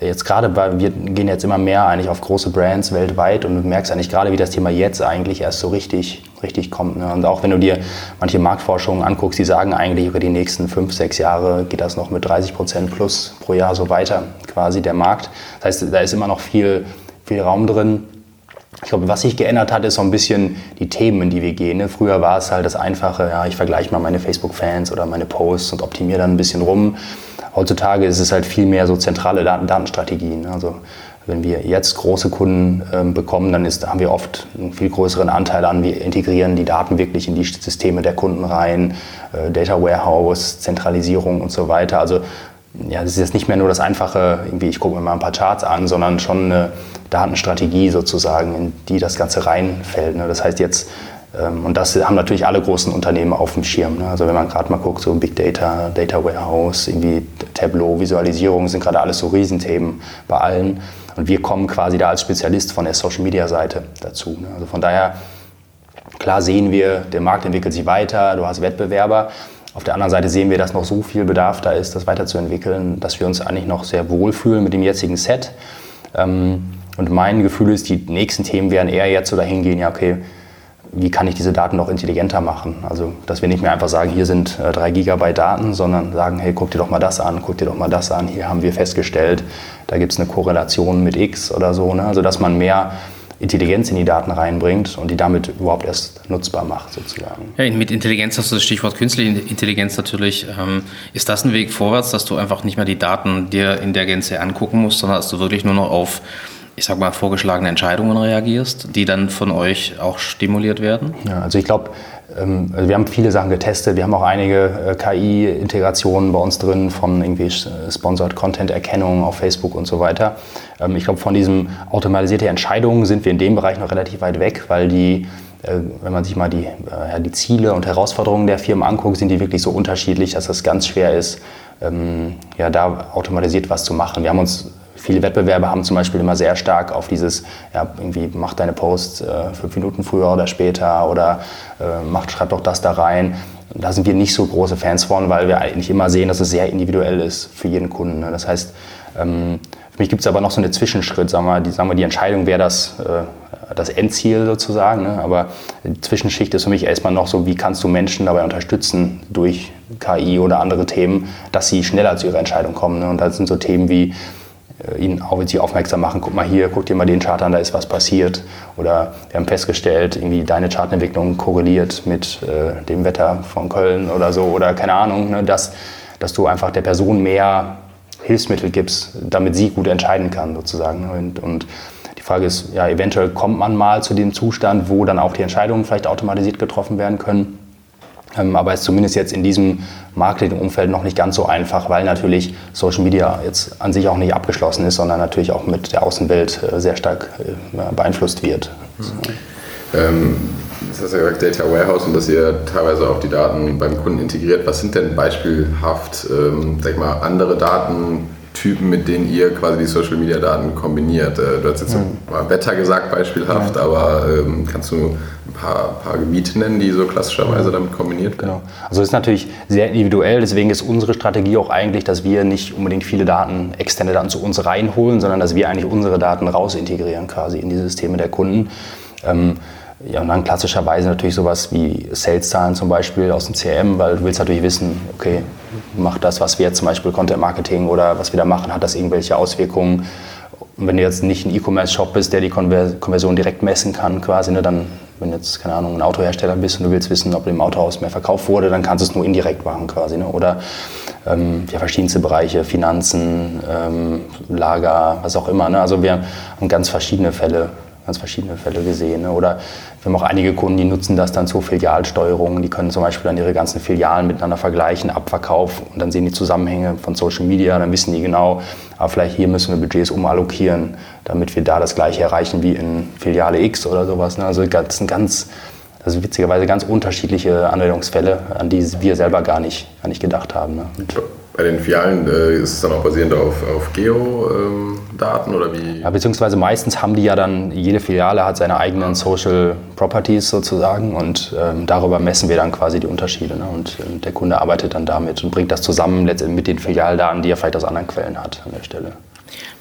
jetzt gerade bei, wir gehen jetzt immer mehr eigentlich auf große Brands weltweit und du merkst eigentlich gerade, wie das Thema jetzt eigentlich erst so richtig, richtig kommt. Ne? Und auch wenn du dir manche Marktforschungen anguckst, die sagen eigentlich über die nächsten fünf, sechs Jahre geht das noch mit 30 Prozent plus pro Jahr so weiter, quasi der Markt. Das heißt, da ist immer noch viel, viel Raum drin. Ich glaube, was sich geändert hat, ist so ein bisschen die Themen, in die wir gehen. Ne? Früher war es halt das Einfache, ja, ich vergleiche mal meine Facebook-Fans oder meine Posts und optimiere dann ein bisschen rum. Heutzutage ist es halt viel mehr so zentrale Daten Datenstrategien. Also wenn wir jetzt große Kunden ähm, bekommen, dann ist, haben wir oft einen viel größeren Anteil an, wir integrieren die Daten wirklich in die Systeme der Kunden rein, äh, Data Warehouse, Zentralisierung und so weiter. Also ja, das ist jetzt nicht mehr nur das einfache, irgendwie ich gucke mir mal ein paar Charts an, sondern schon eine Datenstrategie sozusagen, in die das Ganze reinfällt. Ne? Das heißt jetzt und das haben natürlich alle großen Unternehmen auf dem Schirm. Ne? Also wenn man gerade mal guckt, so Big Data, Data Warehouse, irgendwie Tableau, Visualisierung sind gerade alles so Riesenthemen bei allen. Und wir kommen quasi da als Spezialist von der Social Media Seite dazu. Ne? Also von daher, klar sehen wir, der Markt entwickelt sich weiter, du hast Wettbewerber. Auf der anderen Seite sehen wir, dass noch so viel Bedarf da ist, das weiterzuentwickeln, dass wir uns eigentlich noch sehr wohlfühlen mit dem jetzigen Set. Ähm, und mein Gefühl ist, die nächsten Themen werden eher jetzt so dahin gehen, ja, okay, wie kann ich diese Daten noch intelligenter machen? Also, dass wir nicht mehr einfach sagen, hier sind äh, drei Gigabyte Daten, sondern sagen, hey, guck dir doch mal das an, guck dir doch mal das an. Hier haben wir festgestellt, da gibt es eine Korrelation mit X oder so. Ne? Also, dass man mehr Intelligenz in die Daten reinbringt und die damit überhaupt erst nutzbar macht, sozusagen. Ja, mit Intelligenz hast du das Stichwort künstliche Intelligenz natürlich. Ähm, ist das ein Weg vorwärts, dass du einfach nicht mehr die Daten dir in der Gänze angucken musst, sondern dass du wirklich nur noch auf ich sag mal, vorgeschlagene Entscheidungen reagierst, die dann von euch auch stimuliert werden? Ja, also ich glaube, ähm, also wir haben viele Sachen getestet. Wir haben auch einige äh, KI-Integrationen bei uns drin von irgendwie äh, Sponsored Content-Erkennung auf Facebook und so weiter. Ähm, ich glaube, von diesem automatisierte Entscheidungen sind wir in dem Bereich noch relativ weit weg, weil die äh, wenn man sich mal die, ja, die Ziele und Herausforderungen der Firmen anguckt, sind die wirklich so unterschiedlich, dass es ganz schwer ist, ähm, ja, da automatisiert was zu machen. Wir haben uns Viele Wettbewerbe haben zum Beispiel immer sehr stark auf dieses, ja, irgendwie mach deine Posts äh, fünf Minuten früher oder später oder äh, mach, schreib doch das da rein. Da sind wir nicht so große Fans von, weil wir eigentlich immer sehen, dass es sehr individuell ist für jeden Kunden. Ne? Das heißt, ähm, für mich gibt es aber noch so einen Zwischenschritt, sagen wir, die, sagen wir, die Entscheidung wäre das, äh, das Endziel sozusagen. Ne? Aber die Zwischenschicht ist für mich erstmal noch so, wie kannst du Menschen dabei unterstützen durch KI oder andere Themen, dass sie schneller zu ihrer Entscheidung kommen. Ne? Und das sind so Themen wie, äh, ihnen auch sie aufmerksam machen, guck mal hier, guck dir mal den Chart an, da ist was passiert. Oder wir haben festgestellt, irgendwie deine Chartentwicklung korreliert mit äh, dem Wetter von Köln oder so oder keine Ahnung, ne, dass, dass du einfach der Person mehr Hilfsmittel gibst, damit sie gut entscheiden kann sozusagen. Und, und die Frage ist, ja, eventuell kommt man mal zu dem Zustand, wo dann auch die Entscheidungen vielleicht automatisiert getroffen werden können. Ähm, aber es ist zumindest jetzt in diesem Marketingumfeld noch nicht ganz so einfach, weil natürlich Social Media jetzt an sich auch nicht abgeschlossen ist, sondern natürlich auch mit der Außenwelt äh, sehr stark äh, beeinflusst wird. Mhm. Ähm, das hast ja gesagt, Data Warehouse und dass ihr teilweise auch die Daten beim Kunden integriert. Was sind denn beispielhaft, ähm, sag ich mal, andere Datentypen, mit denen ihr quasi die Social Media Daten kombiniert? Äh, du hast jetzt mhm. mal Wetter gesagt, beispielhaft, ja. aber ähm, kannst du paar, paar Gebiete nennen, die so klassischerweise damit kombiniert werden? Genau. Also es ist natürlich sehr individuell, deswegen ist unsere Strategie auch eigentlich, dass wir nicht unbedingt viele Daten, externe Daten zu uns reinholen, sondern dass wir eigentlich unsere Daten raus integrieren quasi in die Systeme der Kunden. Ähm, ja, und dann klassischerweise natürlich sowas wie Sales-Zahlen zum Beispiel aus dem CRM, weil du willst natürlich wissen, okay, macht das, was wir jetzt zum Beispiel Content Marketing oder was wir da machen, hat das irgendwelche Auswirkungen? Und wenn du jetzt nicht ein E-Commerce-Shop bist, der die Konversion direkt messen kann, quasi, ne, dann wenn jetzt, keine Ahnung, ein Autohersteller bist und du willst wissen, ob im Autohaus mehr verkauft wurde, dann kannst du es nur indirekt machen quasi. Ne? Oder ähm, ja, verschiedenste Bereiche, Finanzen, ähm, Lager, was auch immer. Ne? Also wir haben ganz verschiedene Fälle, ganz verschiedene Fälle gesehen. Ne? Oder wir haben auch einige Kunden, die nutzen das dann zur Filialsteuerung. Die können zum Beispiel dann ihre ganzen Filialen miteinander vergleichen, Abverkauf und dann sehen die Zusammenhänge von Social Media. Dann wissen die genau, aber vielleicht hier müssen wir Budgets umallokieren, damit wir da das gleiche erreichen wie in Filiale X oder sowas. Ne? Also das sind ganz, also witzigerweise ganz unterschiedliche Anwendungsfälle, an die wir selber gar nicht, gar nicht gedacht haben. Ne? Bei den Filialen äh, ist es dann auch basierend auf, auf Geo-Daten ähm, oder wie? Ja, beziehungsweise meistens haben die ja dann, jede Filiale hat seine eigenen Social Properties sozusagen und ähm, darüber messen wir dann quasi die Unterschiede. Ne? Und ähm, der Kunde arbeitet dann damit und bringt das zusammen letztendlich mit den Filialdaten, die er vielleicht aus anderen Quellen hat an der Stelle.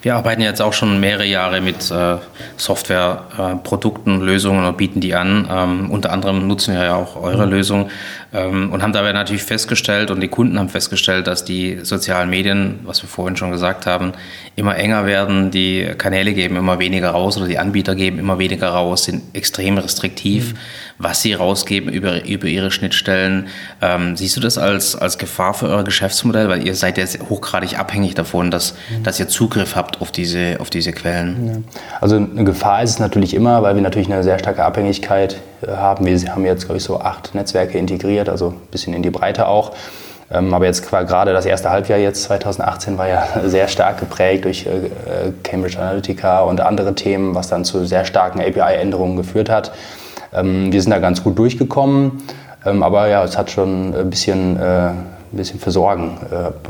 Wir arbeiten jetzt auch schon mehrere Jahre mit äh, Softwareprodukten, äh, Lösungen und bieten die an. Ähm, unter anderem nutzen wir ja auch eure mhm. Lösung und haben dabei natürlich festgestellt und die Kunden haben festgestellt, dass die sozialen Medien, was wir vorhin schon gesagt haben, immer enger werden. Die Kanäle geben immer weniger raus oder die Anbieter geben immer weniger raus, sind extrem restriktiv, mhm. was sie rausgeben über, über ihre Schnittstellen. Ähm, siehst du das als, als Gefahr für euer Geschäftsmodell? Weil ihr seid jetzt hochgradig abhängig davon, dass, mhm. dass ihr Zugriff habt auf diese, auf diese Quellen. Ja. Also eine Gefahr ist es natürlich immer, weil wir natürlich eine sehr starke Abhängigkeit haben. Wir haben jetzt, glaube ich, so acht Netzwerke integriert, also ein bisschen in die Breite auch. Ähm, aber jetzt gerade das erste Halbjahr jetzt 2018 war ja sehr stark geprägt durch äh, Cambridge Analytica und andere Themen, was dann zu sehr starken API-Änderungen geführt hat. Ähm, wir sind da ganz gut durchgekommen, ähm, aber ja, es hat schon ein bisschen, äh, ein bisschen für Sorgen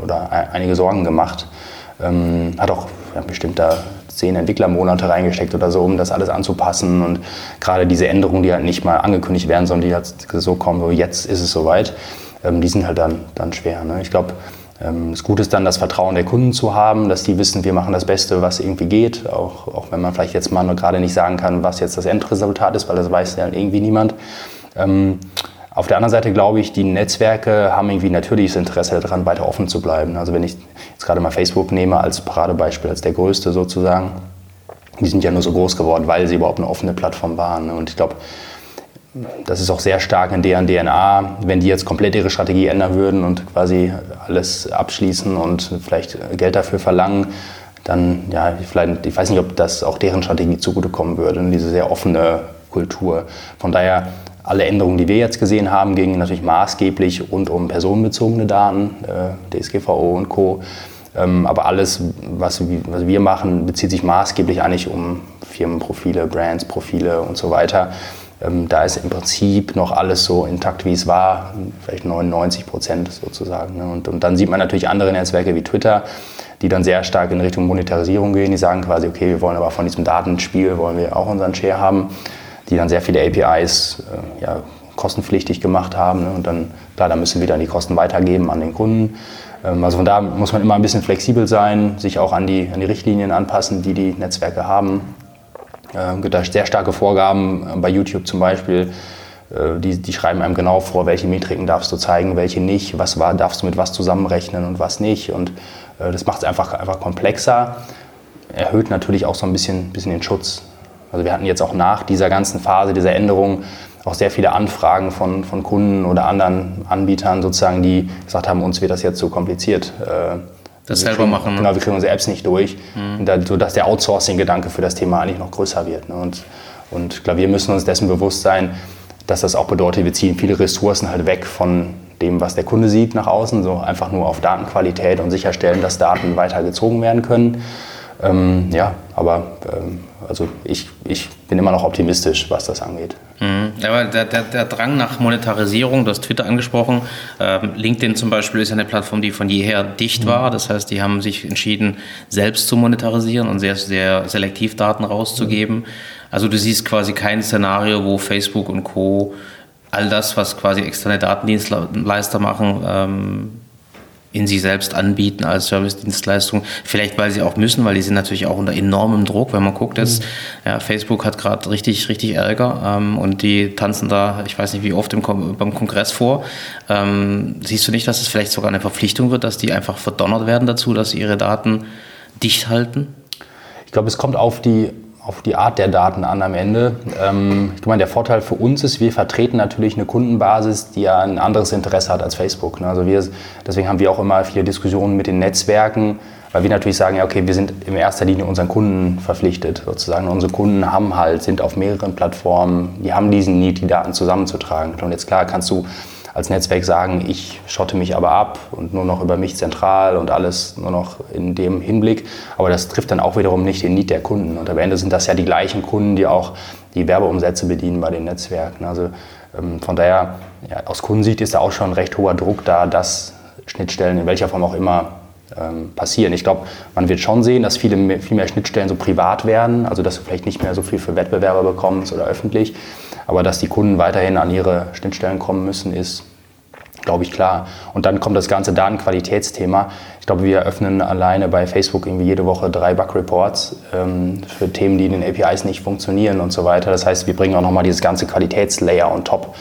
oder einige Sorgen gemacht. Hat auch ja, bestimmt da zehn Entwicklermonate reingesteckt oder so, um das alles anzupassen. Und gerade diese Änderungen, die halt nicht mal angekündigt werden, sondern die halt so kommen, so jetzt ist es soweit, ähm, die sind halt dann, dann schwer. Ne? Ich glaube, ähm, das Gute ist dann, das Vertrauen der Kunden zu haben, dass die wissen, wir machen das Beste, was irgendwie geht, auch, auch wenn man vielleicht jetzt mal nur gerade nicht sagen kann, was jetzt das Endresultat ist, weil das weiß ja irgendwie niemand. Ähm, auf der anderen Seite glaube ich, die Netzwerke haben irgendwie natürliches Interesse daran, weiter offen zu bleiben. Also wenn ich jetzt gerade mal Facebook nehme als Paradebeispiel, als der größte sozusagen, die sind ja nur so groß geworden, weil sie überhaupt eine offene Plattform waren. Und ich glaube, das ist auch sehr stark in deren DNA. Wenn die jetzt komplett ihre Strategie ändern würden und quasi alles abschließen und vielleicht Geld dafür verlangen, dann, ja, vielleicht, ich weiß nicht, ob das auch deren Strategie zugutekommen würde, diese sehr offene Kultur. Von daher, alle Änderungen, die wir jetzt gesehen haben, gingen natürlich maßgeblich rund um personenbezogene Daten, äh, DSGVO und Co. Ähm, aber alles, was, wir machen, bezieht sich maßgeblich eigentlich um Firmenprofile, Brands, Profile und so weiter. Ähm, da ist im Prinzip noch alles so intakt, wie es war, vielleicht 99 Prozent sozusagen. Ne? Und, und dann sieht man natürlich andere Netzwerke wie Twitter, die dann sehr stark in Richtung Monetarisierung gehen. Die sagen quasi, okay, wir wollen aber von diesem Datenspiel wollen wir auch unseren Share haben, die dann sehr viele APIs äh, ja, kostenpflichtig gemacht haben. Ne? Und dann, klar, dann müssen wir dann die Kosten weitergeben an den Kunden. Ähm, also von da muss man immer ein bisschen flexibel sein, sich auch an die, an die Richtlinien anpassen, die die Netzwerke haben. Es gibt da sehr starke Vorgaben äh, bei YouTube zum Beispiel. Äh, die, die, schreiben einem genau vor, welche Metriken darfst du zeigen, welche nicht, was war, darfst du mit was zusammenrechnen und was nicht. Und äh, das macht es einfach, einfach komplexer, erhöht natürlich auch so ein bisschen, bisschen den Schutz. Also wir hatten jetzt auch nach dieser ganzen Phase, dieser Änderung, auch sehr viele Anfragen von, von Kunden oder anderen Anbietern sozusagen, die gesagt haben, uns wird das jetzt zu so kompliziert. Äh, das selber kriegen, machen. Ne? Genau, wir kriegen unsere Apps nicht durch, mhm. da, sodass der Outsourcing-Gedanke für das Thema eigentlich noch größer wird. Ne? Und, und klar, wir müssen uns dessen bewusst sein, dass das auch bedeutet, wir ziehen viele Ressourcen halt weg von dem, was der Kunde sieht nach außen, so einfach nur auf Datenqualität und sicherstellen, dass Daten weiter gezogen werden können. Ähm, ja, aber ähm, also ich, ich bin immer noch optimistisch, was das angeht. Mhm. Aber der, der, der, Drang nach Monetarisierung, du hast Twitter angesprochen, ähm, LinkedIn zum Beispiel ist eine Plattform, die von jeher dicht mhm. war. Das heißt, die haben sich entschieden, selbst zu monetarisieren und sehr, sehr selektiv Daten rauszugeben. Mhm. Also du siehst quasi kein Szenario, wo Facebook und Co. all das, was quasi externe Datendienstleister machen, ähm, in sich selbst anbieten als Service-Dienstleistung. Vielleicht, weil sie auch müssen, weil die sind natürlich auch unter enormem Druck. Wenn man guckt, ist, mhm. ja, Facebook hat gerade richtig, richtig Ärger ähm, und die tanzen da, ich weiß nicht wie oft im, beim Kongress vor. Ähm, siehst du nicht, dass es vielleicht sogar eine Verpflichtung wird, dass die einfach verdonnert werden dazu, dass sie ihre Daten dicht halten? Ich glaube, es kommt auf die auf die Art der Daten an am Ende. Ähm, ich meine, der Vorteil für uns ist, wir vertreten natürlich eine Kundenbasis, die ja ein anderes Interesse hat als Facebook. Ne? Also wir, deswegen haben wir auch immer viele Diskussionen mit den Netzwerken, weil wir natürlich sagen, ja, okay, wir sind in erster Linie unseren Kunden verpflichtet, sozusagen. Unsere Kunden haben halt, sind auf mehreren Plattformen, die haben diesen Need, die Daten zusammenzutragen. Und jetzt klar kannst du als Netzwerk sagen, ich schotte mich aber ab und nur noch über mich zentral und alles nur noch in dem Hinblick. Aber das trifft dann auch wiederum nicht den Need der Kunden. Und am Ende sind das ja die gleichen Kunden, die auch die Werbeumsätze bedienen bei den Netzwerken. Also ähm, von daher, ja, aus Kundensicht ist da auch schon recht hoher Druck da, dass Schnittstellen in welcher Form auch immer ähm, passieren. Ich glaube, man wird schon sehen, dass viele viel mehr Schnittstellen so privat werden, also dass du vielleicht nicht mehr so viel für Wettbewerber bekommst oder öffentlich. Aber dass die Kunden weiterhin an ihre Schnittstellen kommen müssen, ist, glaube ich, klar. Und dann kommt das ganze Datenqualitätsthema. Ich glaube, wir eröffnen alleine bei Facebook irgendwie jede Woche drei Bug-Reports ähm, für Themen, die in den APIs nicht funktionieren und so weiter. Das heißt, wir bringen auch nochmal dieses ganze Qualitätslayer on top,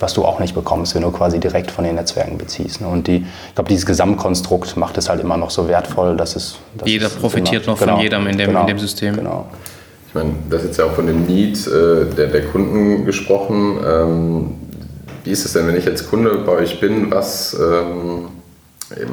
was du auch nicht bekommst, wenn du quasi direkt von den Netzwerken beziehst. Ne? Und die, ich glaube, dieses Gesamtkonstrukt macht es halt immer noch so wertvoll, dass es... Dass Jeder es profitiert immer, noch genau, von jedem in dem, genau, in dem System. Genau. Ich meine, das ist jetzt ja auch von dem Need äh, der, der Kunden gesprochen. Ähm, wie ist es denn, wenn ich jetzt Kunde bei euch bin? Was, ähm,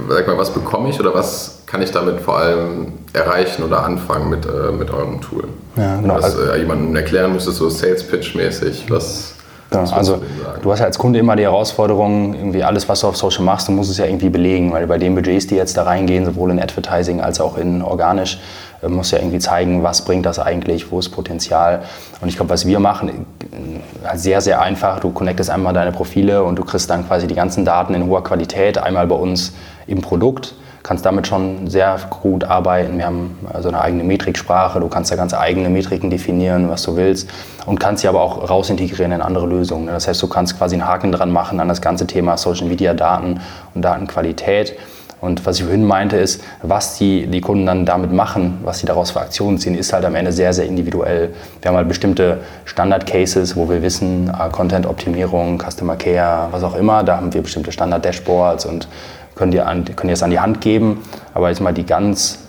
sag mal, was bekomme ich oder was kann ich damit vor allem erreichen oder anfangen mit, äh, mit eurem Tool? Ja, genau. Was also, äh, jemandem erklären müsstest, so Sales Pitch mäßig, was. Genau, also du hast ja als Kunde immer die Herausforderung, irgendwie alles, was du auf Social machst, du musst es ja irgendwie belegen, weil bei den Budgets, die jetzt da reingehen, sowohl in Advertising als auch in organisch, äh, musst du ja irgendwie zeigen, was bringt das eigentlich, wo ist Potenzial. Und ich glaube, was wir machen, äh, sehr, sehr einfach. Du connectest einmal deine Profile und du kriegst dann quasi die ganzen Daten in hoher Qualität einmal bei uns im Produkt kannst damit schon sehr gut arbeiten. Wir haben also eine eigene Metriksprache, du kannst da ganz eigene Metriken definieren, was du willst und kannst sie aber auch rausintegrieren in andere Lösungen. Das heißt, du kannst quasi einen Haken dran machen an das ganze Thema Social Media Daten und Datenqualität. Und was ich vorhin meinte, ist, was die, die Kunden dann damit machen, was sie daraus für Aktionen ziehen, ist halt am Ende sehr, sehr individuell. Wir haben halt bestimmte Standard-Cases, wo wir wissen, ah, Content-Optimierung, Customer Care, was auch immer, da haben wir bestimmte Standard-Dashboards und können dir, an, können dir das an die Hand geben. Aber jetzt mal die ganz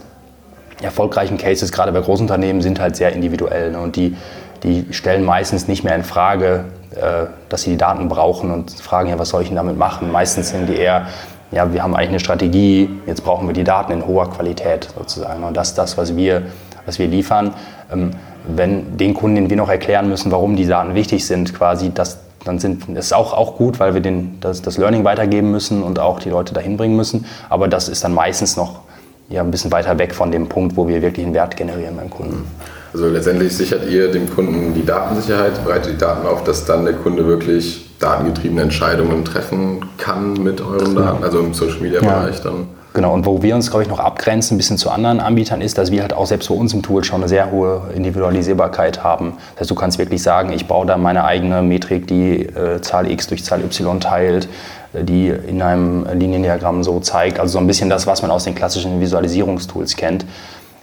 erfolgreichen Cases, gerade bei Großunternehmen, sind halt sehr individuell. Ne? Und die, die stellen meistens nicht mehr in Frage, äh, dass sie die Daten brauchen und fragen, ja, was soll ich denn damit machen? Meistens sind die eher ja, wir haben eigentlich eine Strategie, jetzt brauchen wir die Daten in hoher Qualität sozusagen. Und das ist das, was wir, was wir liefern. Ähm, wenn den Kunden, den wir noch erklären müssen, warum die Daten wichtig sind, quasi, das, dann sind, ist auch, auch gut, weil wir den, das, das Learning weitergeben müssen und auch die Leute dahin bringen müssen. Aber das ist dann meistens noch ja, ein bisschen weiter weg von dem Punkt, wo wir wirklich einen Wert generieren beim Kunden. Also letztendlich sichert ihr dem Kunden die Datensicherheit, bereitet die Daten auf, dass dann der Kunde wirklich datengetriebene Entscheidungen treffen kann mit euren Daten, also im Social Media Bereich ja. dann. Genau, und wo wir uns, glaube ich, noch abgrenzen, ein bisschen zu anderen Anbietern, ist, dass wir halt auch selbst für uns im Tool schon eine sehr hohe Individualisierbarkeit haben. Das heißt, du kannst wirklich sagen, ich baue da meine eigene Metrik, die äh, Zahl x durch Zahl y teilt, äh, die in einem Liniendiagramm so zeigt. Also so ein bisschen das, was man aus den klassischen Visualisierungstools kennt.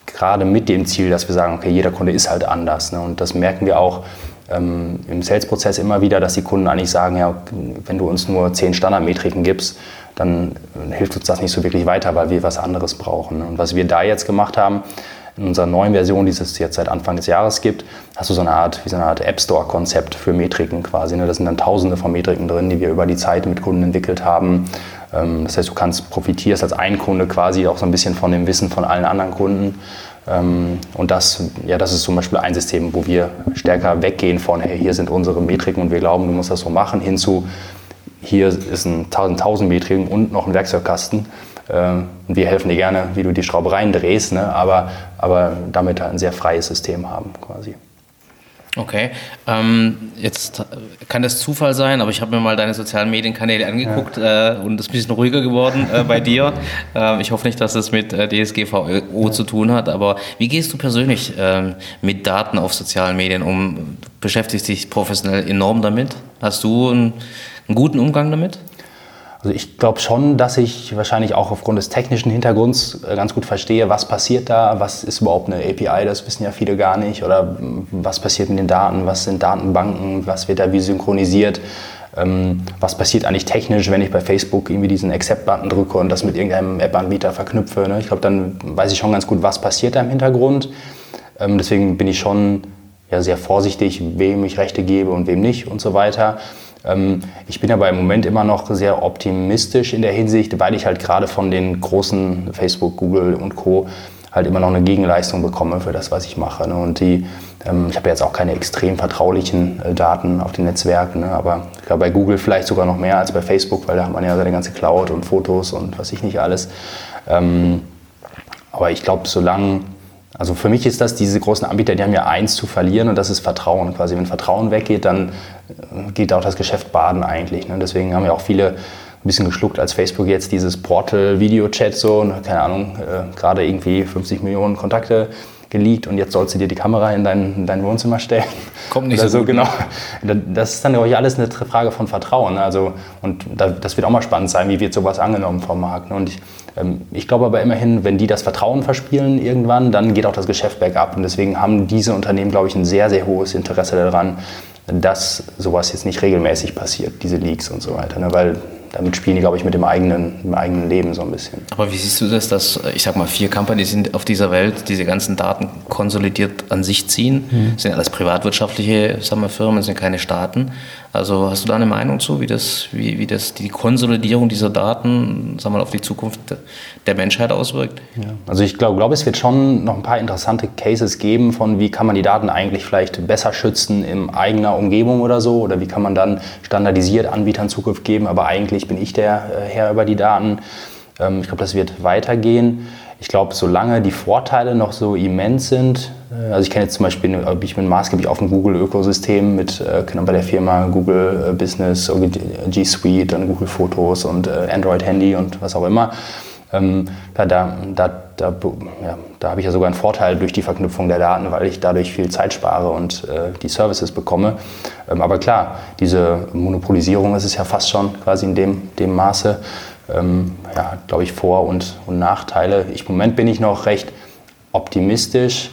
Gerade mit dem Ziel, dass wir sagen, okay, jeder Kunde ist halt anders. Ne? Und das merken wir auch ähm, im Sales-Prozess immer wieder, dass die Kunden eigentlich sagen, ja, wenn du uns nur zehn Standardmetriken gibst, dann hilft uns das nicht so wirklich weiter, weil wir was anderes brauchen. Und was wir da jetzt gemacht haben, in unserer neuen Version, die es jetzt seit Anfang des Jahres gibt, hast du so eine Art, wie so eine Art App Store-Konzept für Metriken quasi. Ne? Da sind dann tausende von Metriken drin, die wir über die Zeit mit Kunden entwickelt haben. Ähm, das heißt, du kannst profitierst als ein Kunde quasi auch so ein bisschen von dem Wissen von allen anderen Kunden. Ähm, und das, ja, das ist zum Beispiel ein System, wo wir stärker weggehen von, hey, hier sind unsere Metriken und wir glauben, du musst das so machen, hinzu, hier ist ein 1000 Metriken und noch ein Werkzeugkasten. Ähm, und wir helfen dir gerne, wie du die Schraube reindrehst, ne? aber, aber damit halt ein sehr freies System haben quasi. Okay, ähm, jetzt kann das Zufall sein, aber ich habe mir mal deine sozialen Medienkanäle angeguckt ja. äh, und es ist ein bisschen ruhiger geworden äh, bei dir. Äh, ich hoffe nicht, dass es mit äh, DSGVO ja. zu tun hat, aber wie gehst du persönlich ähm, mit Daten auf sozialen Medien um? Du beschäftigst dich professionell enorm damit? Hast du einen, einen guten Umgang damit? Also ich glaube schon, dass ich wahrscheinlich auch aufgrund des technischen Hintergrunds äh, ganz gut verstehe, was passiert da, was ist überhaupt eine API, das wissen ja viele gar nicht, oder was passiert mit den Daten, was sind Datenbanken, was wird da wie synchronisiert, ähm, was passiert eigentlich technisch, wenn ich bei Facebook irgendwie diesen Accept-Button drücke und das mit irgendeinem App-Anbieter verknüpfe. Ne? Ich glaube, dann weiß ich schon ganz gut, was passiert da im Hintergrund. Ähm, deswegen bin ich schon ja, sehr vorsichtig, wem ich Rechte gebe und wem nicht und so weiter. Ähm, ich bin aber im Moment immer noch sehr optimistisch in der Hinsicht, weil ich halt gerade von den großen Facebook, Google und Co. halt immer noch eine Gegenleistung bekomme für das, was ich mache. Ne? Und die, ähm, ich habe jetzt auch keine extrem vertraulichen äh, Daten auf den Netzwerken, ne? aber bei Google vielleicht sogar noch mehr als bei Facebook, weil da hat man ja seine ganze Cloud und Fotos und was ich nicht alles. Ähm, aber ich glaube, solange also für mich ist das, diese großen Anbieter, die haben ja eins zu verlieren und das ist Vertrauen. Quasi, wenn Vertrauen weggeht, dann äh, geht auch das Geschäft baden eigentlich. Ne? Deswegen haben ja auch viele ein bisschen geschluckt, als Facebook jetzt dieses Portal Video Chat so, ne? keine Ahnung, äh, gerade irgendwie 50 Millionen Kontakte geleakt und jetzt sollst du dir die Kamera in dein, in dein Wohnzimmer stellen. Kommt nicht so, so gut, genau. Das ist dann glaube ich alles eine Frage von Vertrauen. Ne? Also und das wird auch mal spannend sein, wie wird sowas angenommen vom Markt. Ne? Und ich, ich glaube aber immerhin, wenn die das Vertrauen verspielen irgendwann, dann geht auch das Geschäft bergab. Und deswegen haben diese Unternehmen, glaube ich, ein sehr, sehr hohes Interesse daran, dass sowas jetzt nicht regelmäßig passiert, diese Leaks und so weiter. Ne? Weil damit spielen die, glaube ich, mit dem eigenen, dem eigenen Leben so ein bisschen. Aber wie siehst du das, dass, ich sag mal, vier Companies sind auf dieser Welt, diese ganzen Daten konsolidiert an sich ziehen? Mhm. Das sind alles privatwirtschaftliche sagen wir, Firmen, sind keine Staaten. Also hast du da eine Meinung zu, wie das, wie, wie das die Konsolidierung dieser Daten sag mal, auf die Zukunft der Menschheit auswirkt? Ja. Also ich glaube, glaub, es wird schon noch ein paar interessante Cases geben von, wie kann man die Daten eigentlich vielleicht besser schützen in eigener Umgebung oder so, oder wie kann man dann standardisiert Anbietern Zugriff geben, aber eigentlich bin ich der äh, Herr über die Daten. Ähm, ich glaube, das wird weitergehen. Ich glaube, solange die Vorteile noch so immens sind, äh, also ich kenne jetzt zum Beispiel, äh, ich bin maßgeblich auf dem Google-Ökosystem mit äh, genau bei der Firma Google Business, G Suite, dann Google Fotos und Android Handy und was auch immer. Ähm, da, da, da, da, ja, da habe ich ja sogar einen Vorteil durch die Verknüpfung der Daten, weil ich dadurch viel Zeit spare und äh, die Services bekomme. Ähm, aber klar, diese Monopolisierung ist es ja fast schon quasi in dem, dem Maße ähm, ja, glaube ich, Vor- und, und Nachteile. Ich, Im Moment bin ich noch recht optimistisch,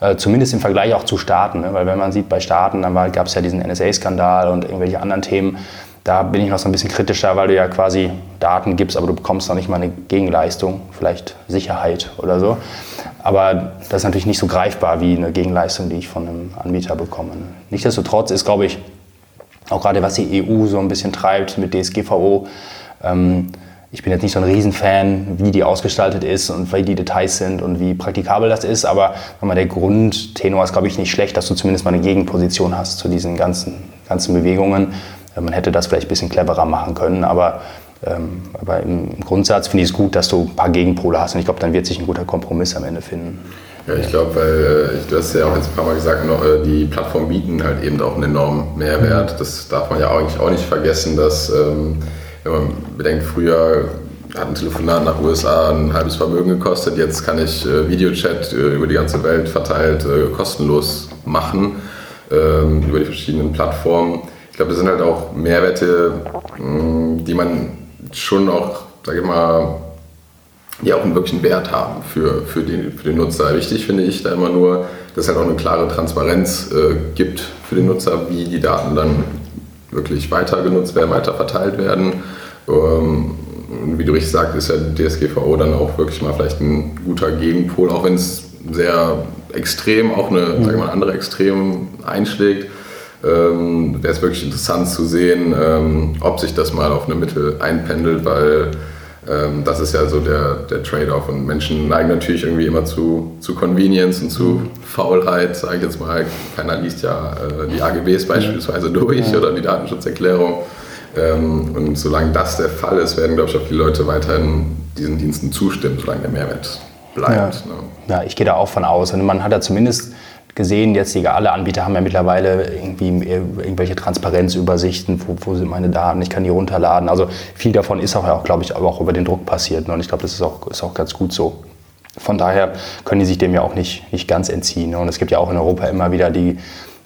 äh, zumindest im Vergleich auch zu Staaten. Ne? Weil wenn man sieht, bei Staaten, gab es ja diesen NSA-Skandal und irgendwelche anderen Themen. Da bin ich noch so ein bisschen kritischer, weil du ja quasi Daten gibst, aber du bekommst noch nicht mal eine Gegenleistung, vielleicht Sicherheit oder so. Aber das ist natürlich nicht so greifbar wie eine Gegenleistung, die ich von einem Anbieter bekomme. Ne? Nichtsdestotrotz ist, glaube ich, auch gerade was die EU so ein bisschen treibt mit DSGVO, ähm, ich bin jetzt nicht so ein Riesenfan, wie die ausgestaltet ist und wie die Details sind und wie praktikabel das ist, aber der Grundtenor ist, glaube ich, nicht schlecht, dass du zumindest mal eine Gegenposition hast zu diesen ganzen, ganzen Bewegungen. Äh, man hätte das vielleicht ein bisschen cleverer machen können, aber, ähm, aber im Grundsatz finde ich es gut, dass du ein paar Gegenpole hast und ich glaube, dann wird sich ein guter Kompromiss am Ende finden. Ja, ich glaube, weil äh, du hast ja auch jetzt ein paar Mal gesagt, äh, die Plattformen bieten halt eben auch einen enormen Mehrwert. Das darf man ja eigentlich auch nicht vergessen, dass ähm, wenn man bedenkt, früher hat ein Telefonat nach USA ein halbes Vermögen gekostet. Jetzt kann ich äh, Videochat äh, über die ganze Welt verteilt äh, kostenlos machen ähm, über die verschiedenen Plattformen. Ich glaube, das sind halt auch Mehrwerte, mh, die man schon auch, sage ich mal, die auch einen wirklichen Wert haben für, für, den, für den Nutzer. Wichtig finde ich da immer nur, dass es halt auch eine klare Transparenz äh, gibt für den Nutzer, wie die Daten dann wirklich weiter genutzt werden, weiter verteilt werden. Ähm, wie du richtig sagst, ist ja DSGVO dann auch wirklich mal vielleicht ein guter Gegenpol, auch wenn es sehr extrem, auch eine, mhm. sag mal, andere Extrem einschlägt. Ähm, Wäre es wirklich interessant zu sehen, ähm, ob sich das mal auf eine Mitte einpendelt, weil das ist ja so der, der Trade-off. Und Menschen neigen natürlich irgendwie immer zu, zu Convenience und zu mhm. Faulheit, sage ich jetzt mal. Keiner liest ja äh, die AGBs beispielsweise durch oder die Datenschutzerklärung. Ähm, und solange das der Fall ist, werden, glaube ich, auch die Leute weiterhin diesen Diensten zustimmen, solange der Mehrwert bleibt. Ja, ne? ja ich gehe da auch von aus. Und man hat ja zumindest gesehen, jetzt alle Anbieter haben ja mittlerweile irgendwie irgendwelche Transparenzübersichten, wo, wo sind meine Daten, ich kann die runterladen. Also viel davon ist auch, glaube ich, auch über den Druck passiert. Ne? Und ich glaube, das ist auch, ist auch ganz gut so. Von daher können die sich dem ja auch nicht, nicht ganz entziehen. Ne? Und es gibt ja auch in Europa immer wieder die,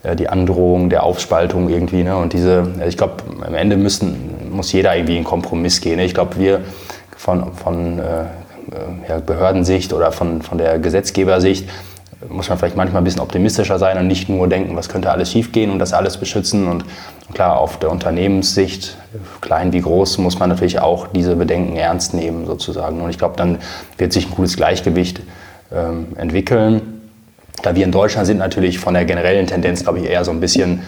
äh, die Androhung der Aufspaltung irgendwie. Ne? Und diese, äh, ich glaube, am Ende müssen, muss jeder irgendwie in Kompromiss gehen. Ich glaube, wir von, von äh, ja, Behördensicht oder von, von der Gesetzgebersicht muss man vielleicht manchmal ein bisschen optimistischer sein und nicht nur denken, was könnte alles schiefgehen und das alles beschützen. Und klar, auf der Unternehmenssicht, klein wie groß, muss man natürlich auch diese Bedenken ernst nehmen sozusagen. Und ich glaube, dann wird sich ein gutes Gleichgewicht ähm, entwickeln. Da wir in Deutschland sind natürlich von der generellen Tendenz, glaube ich, eher so ein bisschen,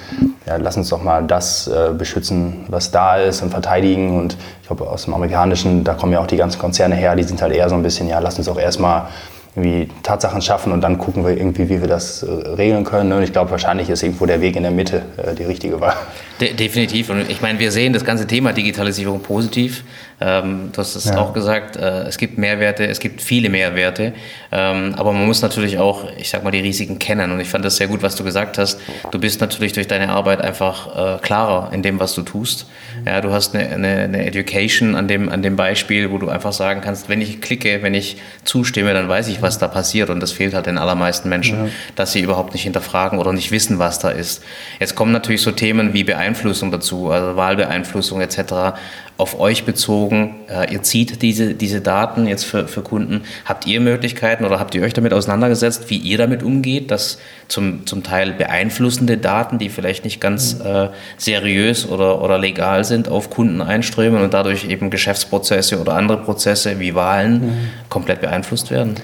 ja, lass uns doch mal das äh, beschützen, was da ist und verteidigen. Und ich glaube, aus dem Amerikanischen, da kommen ja auch die ganzen Konzerne her, die sind halt eher so ein bisschen, ja, lass uns doch erstmal irgendwie Tatsachen schaffen und dann gucken wir irgendwie, wie wir das äh, regeln können. Ne? Und ich glaube, wahrscheinlich ist irgendwo der Weg in der Mitte äh, die richtige Wahl. De definitiv. Und ich meine, wir sehen das ganze Thema Digitalisierung positiv. Ähm, du hast es ja. auch gesagt, äh, es gibt Mehrwerte, es gibt viele Mehrwerte. Ähm, aber man muss natürlich auch, ich sag mal, die Risiken kennen. Und ich fand das sehr gut, was du gesagt hast. Du bist natürlich durch deine Arbeit einfach äh, klarer in dem, was du tust. Ja, du hast eine, eine, eine Education an dem, an dem Beispiel, wo du einfach sagen kannst, wenn ich klicke, wenn ich zustimme, dann weiß ich, was da passiert. Und das fehlt halt den allermeisten Menschen, ja. dass sie überhaupt nicht hinterfragen oder nicht wissen, was da ist. Jetzt kommen natürlich so Themen wie Beeinflussung dazu, also Wahlbeeinflussung etc. auf euch bezogen. Äh, ihr zieht diese, diese Daten jetzt für, für Kunden. Habt ihr Möglichkeiten oder habt ihr euch damit auseinandergesetzt, wie ihr damit umgeht, dass zum, zum Teil beeinflussende Daten, die vielleicht nicht ganz mhm. äh, seriös oder, oder legal sind, auf Kunden einströmen und dadurch eben Geschäftsprozesse oder andere Prozesse wie Wahlen mhm. komplett beeinflusst werden?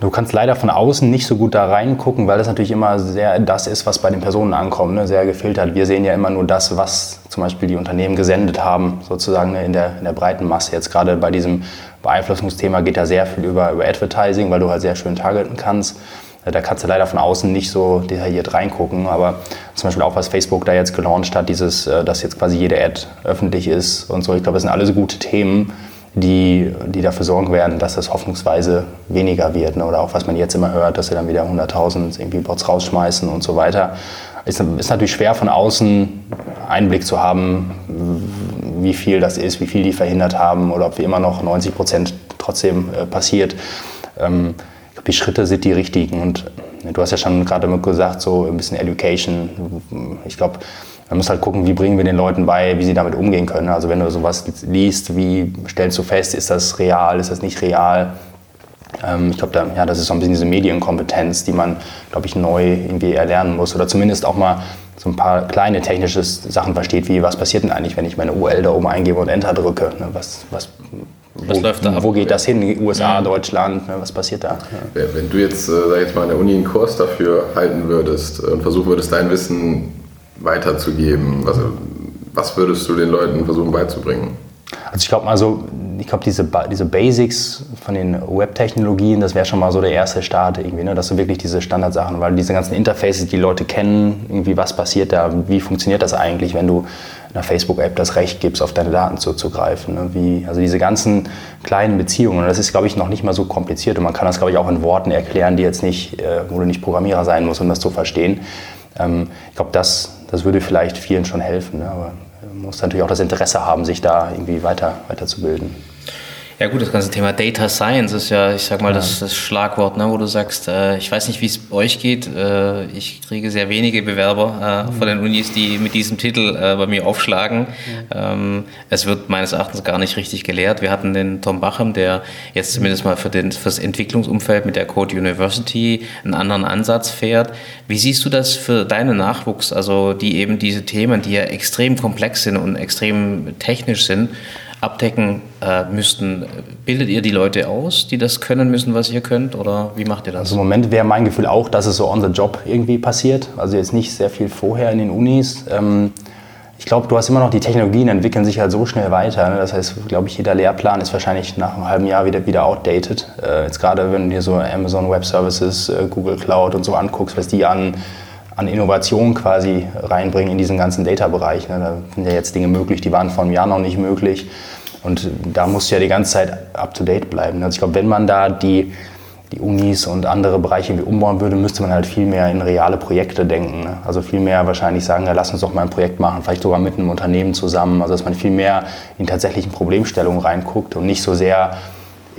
Du kannst leider von außen nicht so gut da reingucken, weil das natürlich immer sehr das ist, was bei den Personen ankommt, ne? sehr gefiltert. Wir sehen ja immer nur das, was zum Beispiel die Unternehmen gesendet haben, sozusagen ne? in, der, in der breiten Masse. Jetzt gerade bei diesem Beeinflussungsthema geht ja sehr viel über, über Advertising, weil du halt sehr schön targeten kannst. Da kannst du leider von außen nicht so detailliert reingucken, aber zum Beispiel auch was Facebook da jetzt gelauncht hat, dieses, äh, dass jetzt quasi jede Ad öffentlich ist und so. Ich glaube, das sind alles gute Themen die, die dafür sorgen werden, dass das hoffnungsweise weniger wird. Ne? Oder auch was man jetzt immer hört, dass sie dann wieder 100.000 irgendwie Bots rausschmeißen und so weiter. Ist, ist natürlich schwer von außen Einblick zu haben, wie viel das ist, wie viel die verhindert haben oder ob wie immer noch 90 Prozent trotzdem äh, passiert. Ähm, ich glaube, die Schritte sind die richtigen und äh, du hast ja schon gerade gesagt, so ein bisschen Education. Ich glaube, man muss halt gucken, wie bringen wir den Leuten bei, wie sie damit umgehen können. Also wenn du sowas liest, wie stellst du fest, ist das real, ist das nicht real? Ähm, ich glaube, da, ja, das ist so ein bisschen diese Medienkompetenz, die man, glaube ich, neu irgendwie erlernen muss. Oder zumindest auch mal so ein paar kleine technische Sachen versteht, wie was passiert denn eigentlich, wenn ich meine URL da oben eingebe und Enter drücke? Ne? Was, was, wo, was läuft da wo geht das hin? USA, ja. Deutschland, ne? was passiert da? Ja. Wenn du jetzt, äh, sag jetzt mal, an der Uni einen Kurs dafür halten würdest und versuchen würdest, dein Wissen weiterzugeben? Was, was würdest du den Leuten versuchen beizubringen? Also ich glaube mal so, ich glaube, diese, diese Basics von den Web-Technologien, das wäre schon mal so der erste Start irgendwie, ne? dass du wirklich diese Standardsachen, weil diese ganzen Interfaces, die Leute kennen, irgendwie was passiert da, wie funktioniert das eigentlich, wenn du einer Facebook-App das Recht gibst, auf deine Daten zuzugreifen. Ne? Wie, also diese ganzen kleinen Beziehungen, das ist, glaube ich, noch nicht mal so kompliziert und man kann das, glaube ich, auch in Worten erklären, die jetzt nicht, äh, wo du nicht Programmierer sein musst, um das zu verstehen. Ähm, ich glaube, das, das würde vielleicht vielen schon helfen. Ne? Aber man muss natürlich auch das Interesse haben, sich da irgendwie weiter, weiterzubilden. Ja gut, das ganze Thema Data Science ist ja, ich sag mal, ja. das, das, Schlagwort, ne, wo du sagst, äh, ich weiß nicht, wie es euch geht. Äh, ich kriege sehr wenige Bewerber äh, mhm. von den Unis, die mit diesem Titel äh, bei mir aufschlagen. Mhm. Ähm, es wird meines Erachtens gar nicht richtig gelehrt. Wir hatten den Tom Bachem, der jetzt zumindest mal für, den, für das Entwicklungsumfeld mit der Code University einen anderen Ansatz fährt. Wie siehst du das für deinen Nachwuchs, also die eben diese Themen, die ja extrem komplex sind und extrem technisch sind, abdecken äh, müssten. Bildet ihr die Leute aus, die das können müssen, was ihr könnt? Oder wie macht ihr das? Also Im Moment wäre mein Gefühl auch, dass es so on the job irgendwie passiert. Also jetzt nicht sehr viel vorher in den Unis. Ähm, ich glaube, du hast immer noch die Technologien entwickeln sich halt so schnell weiter. Ne? Das heißt, glaube ich, jeder Lehrplan ist wahrscheinlich nach einem halben Jahr wieder, wieder outdated. Äh, jetzt gerade, wenn du dir so Amazon Web Services, äh, Google Cloud und so anguckst, was die an an Innovation quasi reinbringen in diesen ganzen Data-Bereich. Ne? Da sind ja jetzt Dinge möglich, die waren vor einem Jahr noch nicht möglich. Und da muss ja die ganze Zeit up-to-date bleiben. Also ich glaube, wenn man da die, die Unis und andere Bereiche irgendwie umbauen würde, müsste man halt viel mehr in reale Projekte denken. Ne? Also viel mehr wahrscheinlich sagen, ja, lass uns doch mal ein Projekt machen, vielleicht sogar mit einem Unternehmen zusammen. Also dass man viel mehr in tatsächlichen Problemstellungen reinguckt und nicht so sehr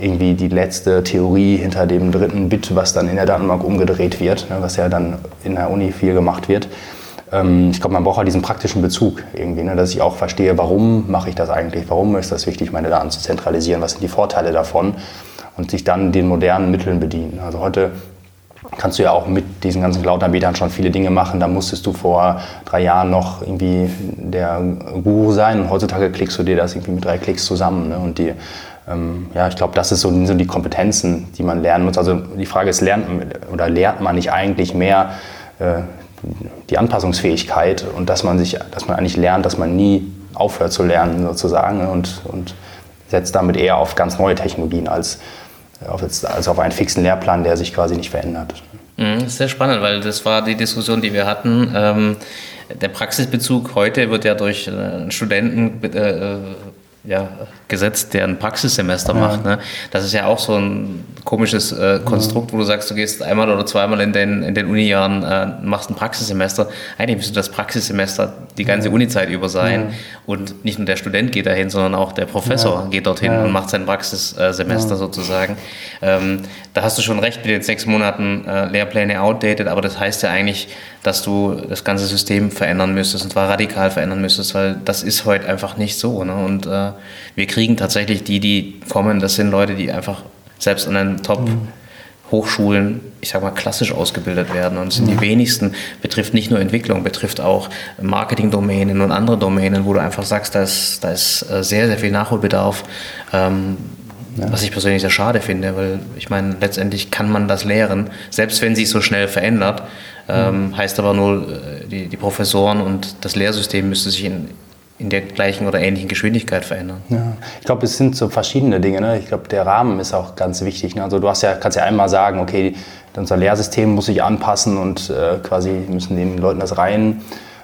irgendwie die letzte Theorie hinter dem dritten Bit, was dann in der Datenbank umgedreht wird, ne, was ja dann in der Uni viel gemacht wird. Ähm, ich glaube, man braucht halt diesen praktischen Bezug irgendwie, ne, dass ich auch verstehe, warum mache ich das eigentlich, warum ist das wichtig, meine Daten zu zentralisieren, was sind die Vorteile davon und sich dann den modernen Mitteln bedienen. Also heute kannst du ja auch mit diesen ganzen Cloud-Anbietern schon viele Dinge machen. Da musstest du vor drei Jahren noch irgendwie der Guru sein und heutzutage klickst du dir das irgendwie mit drei Klicks zusammen. Ne? Und die ja, ich glaube, das ist so, so, die Kompetenzen, die man lernen muss. Also die Frage ist, lernt oder lernt man nicht eigentlich mehr äh, die Anpassungsfähigkeit und dass man sich, dass man eigentlich lernt, dass man nie aufhört zu lernen sozusagen und, und setzt damit eher auf ganz neue Technologien als auf, als auf einen fixen Lehrplan, der sich quasi nicht verändert. Mhm, das ist sehr spannend, weil das war die Diskussion, die wir hatten. Ähm, der Praxisbezug heute wird ja durch äh, Studenten äh, ja, gesetzt, der ein Praxissemester ja. macht. Ne? Das ist ja auch so ein komisches äh, Konstrukt, wo du sagst, du gehst einmal oder zweimal in den, in den Uni-Jahren, äh, machst ein Praxissemester. Eigentlich müsste das Praxissemester die ganze ja. Unizeit über sein. Ja. Und nicht nur der Student geht dahin, sondern auch der Professor geht dorthin und macht sein Praxissemester sozusagen. Ähm, da hast du schon recht mit den sechs Monaten äh, Lehrpläne outdated, aber das heißt ja eigentlich, dass du das ganze System verändern müsstest und zwar radikal verändern müsstest, weil das ist heute einfach nicht so. Ne? Und äh, wir kriegen tatsächlich die, die kommen, das sind Leute, die einfach selbst an den Top-Hochschulen, ich sag mal, klassisch ausgebildet werden. Und es sind die wenigsten, betrifft nicht nur Entwicklung, betrifft auch Marketing-Domänen und andere Domänen, wo du einfach sagst, da ist, da ist äh, sehr, sehr viel Nachholbedarf. Ähm, ja. Was ich persönlich sehr schade finde, weil ich meine, letztendlich kann man das lehren, selbst wenn sich so schnell verändert. Ähm, heißt aber nur, äh, die, die Professoren und das Lehrsystem müsste sich in, in der gleichen oder ähnlichen Geschwindigkeit verändern. Ja. Ich glaube, es sind so verschiedene Dinge. Ne? Ich glaube, der Rahmen ist auch ganz wichtig. Ne? Also du hast ja, kannst ja einmal sagen, okay, unser Lehrsystem muss sich anpassen und äh, quasi müssen den Leuten das rein,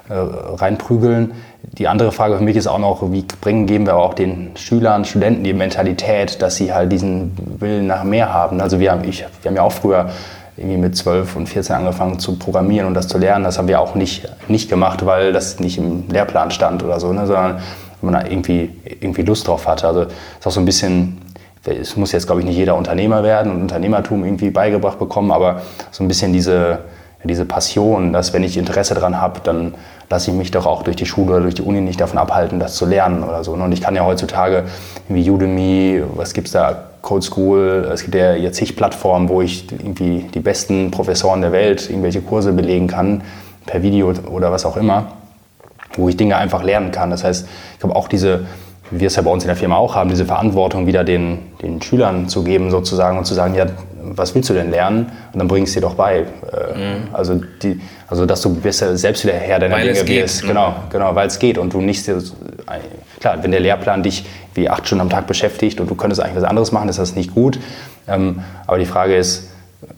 äh, reinprügeln. Die andere Frage für mich ist auch noch, wie bringen, geben wir auch den Schülern, Studenten die Mentalität, dass sie halt diesen Willen nach mehr haben. Also wir haben, ich, wir haben ja auch früher irgendwie mit 12 und 14 angefangen zu programmieren und das zu lernen. Das haben wir auch nicht, nicht gemacht, weil das nicht im Lehrplan stand oder so, ne, sondern man da irgendwie, irgendwie Lust drauf hatte. Also ist auch so ein bisschen, es muss jetzt, glaube ich, nicht jeder Unternehmer werden und Unternehmertum irgendwie beigebracht bekommen, aber so ein bisschen diese, diese Passion, dass wenn ich Interesse daran habe, dann lasse ich mich doch auch durch die Schule oder durch die Uni nicht davon abhalten, das zu lernen oder so. Ne. Und ich kann ja heutzutage irgendwie Udemy, was gibt es da, Code School, es gibt ja jetzt zig Plattformen, wo ich irgendwie die besten Professoren der Welt irgendwelche Kurse belegen kann, per Video oder was auch immer, wo ich Dinge einfach lernen kann. Das heißt, ich glaube auch diese, wie wir es ja bei uns in der Firma auch haben, diese Verantwortung wieder den, den Schülern zu geben sozusagen und zu sagen, ja, was willst du denn lernen? Und dann bringst du dir doch bei. Äh, mhm. Also, die, also, dass du selbst wieder Herr deiner weil Dinge wirst. Genau, genau, weil es geht und du nicht, klar, wenn der Lehrplan dich wie acht Stunden am Tag beschäftigt und du könntest eigentlich was anderes machen, ist das nicht gut. Ähm, aber die Frage ist,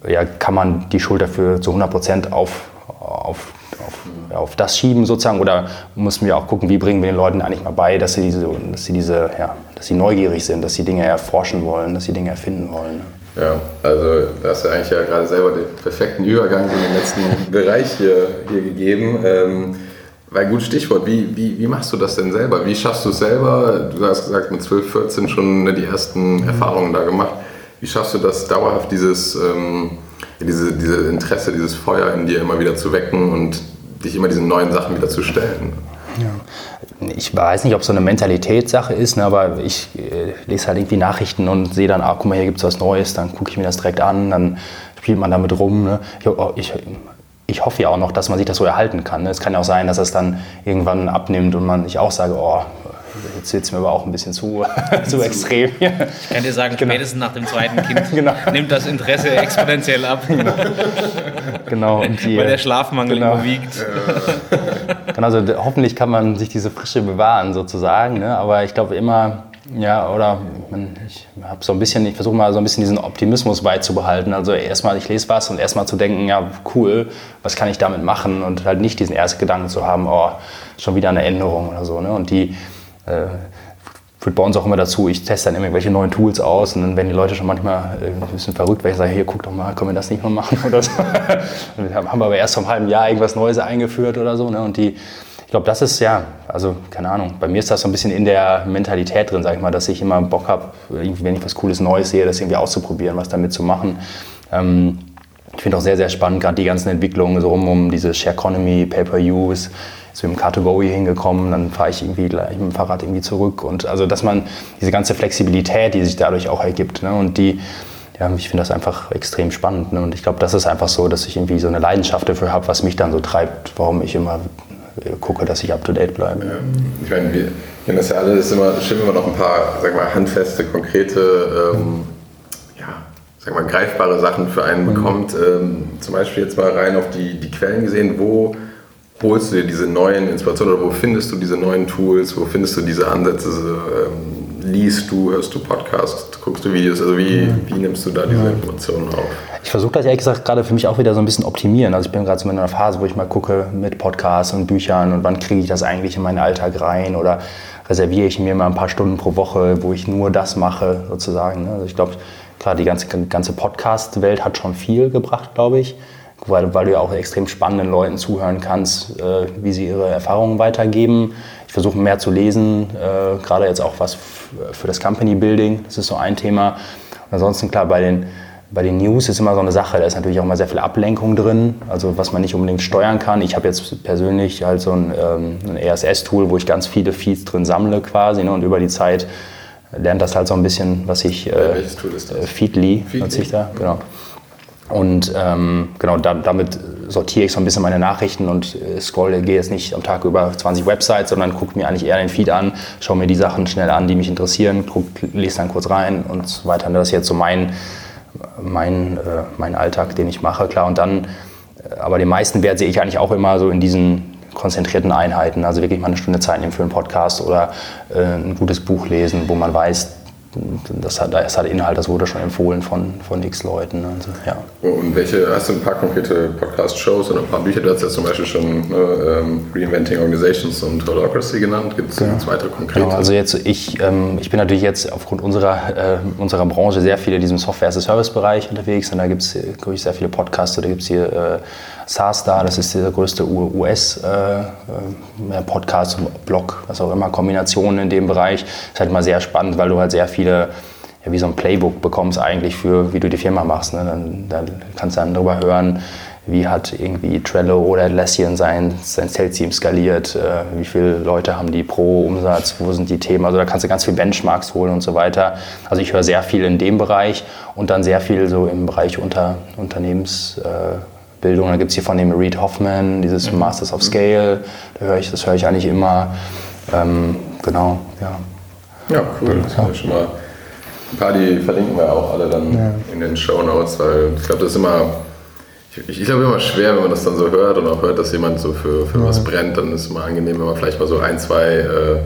ja, kann man die Schuld dafür zu 100 Prozent auf, auf, auf, auf, das schieben sozusagen oder müssen wir auch gucken, wie bringen wir den Leuten eigentlich mal bei, dass sie diese, dass sie diese, ja, dass sie neugierig sind, dass sie Dinge erforschen wollen, dass sie Dinge erfinden wollen. Ja, also da hast du eigentlich ja gerade selber den perfekten Übergang in den letzten Bereich hier, hier gegeben. Ähm, weil gut Stichwort, wie, wie, wie machst du das denn selber? Wie schaffst du es selber? Du hast gesagt, mit 12, 14 schon ne, die ersten Erfahrungen da gemacht. Wie schaffst du das dauerhaft, dieses, ähm, diese, diese Interesse, dieses Feuer in dir immer wieder zu wecken und dich immer diesen neuen Sachen wieder zu stellen? Ja. Ich weiß nicht, ob es so eine Mentalitätssache ist, ne, aber ich äh, lese halt irgendwie Nachrichten und sehe dann, ah, guck mal, hier gibt es was Neues, dann gucke ich mir das direkt an, dann spielt man damit rum. Ne. Ich, oh, ich, ich hoffe ja auch noch, dass man sich das so erhalten kann. Ne. Es kann ja auch sein, dass es dann irgendwann abnimmt und man ich auch sage, oh, jetzt wird es mir aber auch ein bisschen zu, zu extrem. Ich kann dir sagen, genau. spätestens nach dem zweiten Kind genau. nimmt das Interesse exponentiell ab. Genau. genau. Die, Weil der Schlafmangel genau. überwiegt. Genau, also hoffentlich kann man sich diese Frische bewahren sozusagen. Ne? Aber ich glaube immer, ja, oder ich habe so ein bisschen, ich versuche mal so ein bisschen diesen Optimismus beizubehalten. Also erstmal, ich lese was und erstmal zu denken, ja, cool, was kann ich damit machen? Und halt nicht diesen ersten Gedanken zu haben, oh, schon wieder eine Änderung oder so. Ne? Und die äh, führt bei uns auch immer dazu, ich teste dann irgendwelche neuen Tools aus und dann werden die Leute schon manchmal äh, ein bisschen verrückt, weil ich sage, hier, guck doch mal, können wir das nicht mal machen oder so. wir haben aber erst vor einem halben Jahr irgendwas Neues eingeführt oder so. Ne? Und die, ich glaube, das ist ja, also keine Ahnung, bei mir ist das so ein bisschen in der Mentalität drin, sag ich mal, dass ich immer Bock habe, wenn ich was Cooles Neues sehe, das irgendwie auszuprobieren, was damit zu machen. Ähm, ich finde auch sehr, sehr spannend, gerade die ganzen Entwicklungen so rum um diese Share Economy, Pay-Per-Use, mit dem Car2Go hier hingekommen, dann fahre ich irgendwie gleich mit dem Fahrrad irgendwie zurück. Und also, dass man diese ganze Flexibilität, die sich dadurch auch ergibt, ne, und die, ja, ich finde das einfach extrem spannend. Ne? Und ich glaube, das ist einfach so, dass ich irgendwie so eine Leidenschaft dafür habe, was mich dann so treibt, warum ich immer gucke, dass ich up to date bleibe. Ja, ich meine, wir kennen das ja alle, es ist immer schön, wenn man noch ein paar, sag mal, handfeste, konkrete, ähm, ja, sag mal, greifbare Sachen für einen mhm. bekommt. Ähm, zum Beispiel jetzt mal rein auf die, die Quellen gesehen, wo holst du dir diese neuen Inspirationen oder wo findest du diese neuen Tools, wo findest du diese Ansätze? Ähm, liest du, hörst du Podcasts, guckst du Videos? Also wie, wie nimmst du da diese ja. Informationen auf? Ich versuche das ehrlich gesagt gerade für mich auch wieder so ein bisschen optimieren. Also ich bin gerade so in einer Phase, wo ich mal gucke mit Podcasts und Büchern und wann kriege ich das eigentlich in meinen Alltag rein oder reserviere ich mir mal ein paar Stunden pro Woche, wo ich nur das mache sozusagen. Ne? Also ich glaube, klar, die ganze, ganze Podcast-Welt hat schon viel gebracht, glaube ich weil, weil du ja auch extrem spannenden Leuten zuhören kannst, äh, wie sie ihre Erfahrungen weitergeben. Ich versuche mehr zu lesen, äh, gerade jetzt auch was für das Company Building, das ist so ein Thema. Und ansonsten klar, bei den, bei den News ist immer so eine Sache, da ist natürlich auch immer sehr viel Ablenkung drin, also was man nicht unbedingt steuern kann. Ich habe jetzt persönlich halt so ein, ähm, ein ESS-Tool, wo ich ganz viele Feeds drin sammle quasi ne, und über die Zeit lernt das halt so ein bisschen, was ich... Äh, Welches Tool ist das? Feedly, Feedly. nutze ich da, genau. Und ähm, genau, da, damit sortiere ich so ein bisschen meine Nachrichten und äh, scrolle, gehe jetzt nicht am Tag über 20 Websites, sondern gucke mir eigentlich eher den Feed an, schaue mir die Sachen schnell an, die mich interessieren, guck, lese dann kurz rein und so weiter. Das ist jetzt so mein, mein, äh, mein Alltag, den ich mache, klar. Und dann, äh, aber den meisten Wert sehe ich eigentlich auch immer so in diesen konzentrierten Einheiten, also wirklich mal eine Stunde Zeit nehmen für einen Podcast oder äh, ein gutes Buch lesen, wo man weiß, das hat, das hat Inhalt, das wurde schon empfohlen von, von x Leuten. Also, ja. Und welche, hast du ein paar konkrete Podcast-Shows oder ein paar Bücher? Du hast ja zum Beispiel schon ne, ähm, Reinventing Organizations und Holocracy genannt. Gibt es ja. weitere konkrete? Genau, also jetzt, ich, ähm, ich bin natürlich jetzt aufgrund unserer, äh, unserer Branche sehr viel in diesem Software-as-a-Service-Bereich unterwegs und da gibt es, glaube ich, sehr viele Podcasts. Da gibt es hier äh, SaaStar, das ist der größte US-Podcast, äh, äh Blog, was auch immer, Kombinationen in dem Bereich. Ist halt immer sehr spannend, weil du halt sehr viele, ja, wie so ein Playbook bekommst eigentlich für, wie du die Firma machst. Ne? Dann, dann kannst du dann darüber hören, wie hat irgendwie Trello oder Atlassian sein, sein Sales-Team skaliert, äh, wie viele Leute haben die pro Umsatz, wo sind die Themen, also da kannst du ganz viel Benchmarks holen und so weiter. Also ich höre sehr viel in dem Bereich und dann sehr viel so im Bereich unter, Unternehmens, äh, Bildung. Da gibt es hier von dem Reed Hoffman, dieses mhm. Masters of Scale, da höre ich, das höre ich eigentlich immer. Ähm, genau, ja. Ja, cool. Das ja. schon mal ein paar, die verlinken wir auch alle dann ja. in den Show Notes, weil ich glaube, das ist immer, ich, ich glaube immer schwer, wenn man das dann so hört und auch hört, dass jemand so für, für ja. was brennt, dann ist es immer angenehm, wenn man vielleicht mal so ein, zwei äh,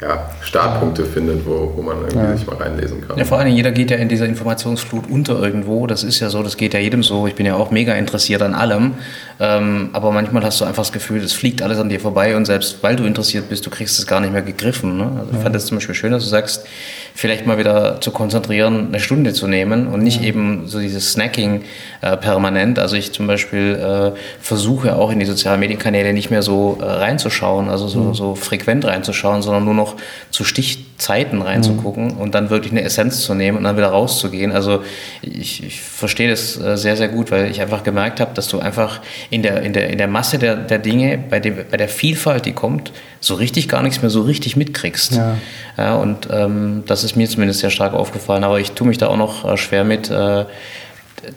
ja, Startpunkte findet, wo, wo man irgendwie ja. sich mal reinlesen kann. Ja, vor allem jeder geht ja in dieser Informationsflut unter irgendwo. Das ist ja so, das geht ja jedem so. Ich bin ja auch mega interessiert an allem. Ähm, aber manchmal hast du einfach das Gefühl, es fliegt alles an dir vorbei und selbst weil du interessiert bist, du kriegst es gar nicht mehr gegriffen. Ne? Also ich fand es zum Beispiel schön, dass du sagst, vielleicht mal wieder zu konzentrieren, eine Stunde zu nehmen und nicht ja. eben so dieses Snacking äh, permanent. Also ich zum Beispiel äh, versuche auch in die sozialen Medienkanäle nicht mehr so äh, reinzuschauen, also so, mhm. so frequent reinzuschauen, sondern nur noch zu Stichzeiten reinzugucken mhm. und dann wirklich eine Essenz zu nehmen und dann wieder rauszugehen. Also ich, ich verstehe das äh, sehr, sehr gut, weil ich einfach gemerkt habe, dass du einfach in der, in der, in der Masse der, der Dinge, bei, dem, bei der Vielfalt, die kommt, so richtig gar nichts mehr so richtig mitkriegst. Ja. ja und ähm, das ist mir zumindest sehr stark aufgefallen. Aber ich tue mich da auch noch äh, schwer mit, äh,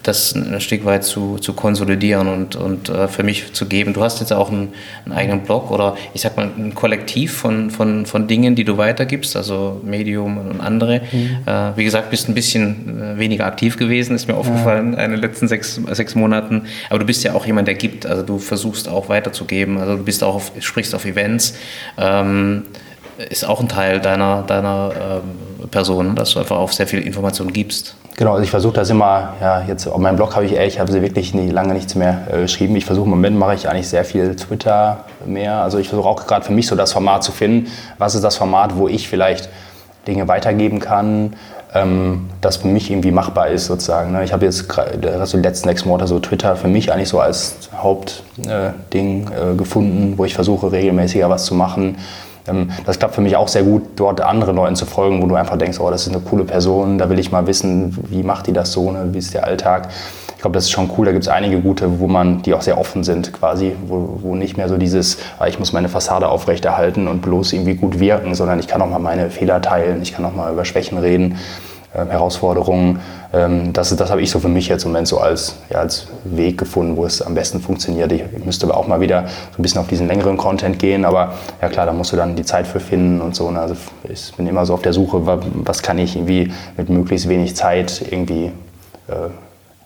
das ein Stück weit zu, zu konsolidieren und, und äh, für mich zu geben. Du hast jetzt auch einen, einen, eigenen Blog oder ich sag mal ein Kollektiv von, von, von Dingen, die du weitergibst, also Medium und andere. Mhm. Äh, wie gesagt, bist ein bisschen äh, weniger aktiv gewesen, ist mir aufgefallen ja. in den letzten sechs, sechs Monaten. Aber du bist ja auch jemand, der gibt, also du versuchst auch weiterzugeben, also du bist auch auf, sprichst auf Events. Ähm, ist auch ein Teil deiner, deiner ähm, Person, dass du einfach auch sehr viel Information gibst. Genau, also ich versuche das immer, ja, jetzt auf meinem Blog habe ich ehrlich, ich habe sie wirklich nie, lange nichts mehr äh, geschrieben. Ich versuche im Moment mache ich eigentlich sehr viel Twitter mehr. Also ich versuche auch gerade für mich so das Format zu finden. Was ist das Format, wo ich vielleicht Dinge weitergeben kann, ähm, das für mich irgendwie machbar ist sozusagen. Ne? Ich habe jetzt also die letzten sechs Monate so Twitter für mich eigentlich so als Hauptding äh, äh, gefunden, wo ich versuche regelmäßiger was zu machen das klappt für mich auch sehr gut, dort anderen Leuten zu folgen, wo du einfach denkst, oh, das ist eine coole Person, da will ich mal wissen, wie macht die das so, ne? wie ist der Alltag. Ich glaube, das ist schon cool, da gibt es einige gute, wo man, die auch sehr offen sind quasi, wo, wo nicht mehr so dieses, ah, ich muss meine Fassade aufrechterhalten und bloß irgendwie gut wirken, sondern ich kann auch mal meine Fehler teilen, ich kann auch mal über Schwächen reden. Ähm, Herausforderungen. Ähm, das, das habe ich so für mich jetzt im Moment so als, ja, als Weg gefunden, wo es am besten funktioniert. Ich, ich müsste aber auch mal wieder so ein bisschen auf diesen längeren Content gehen, aber ja klar, da musst du dann die Zeit für finden und so. Ne? Also ich bin immer so auf der Suche, was kann ich irgendwie mit möglichst wenig Zeit irgendwie äh,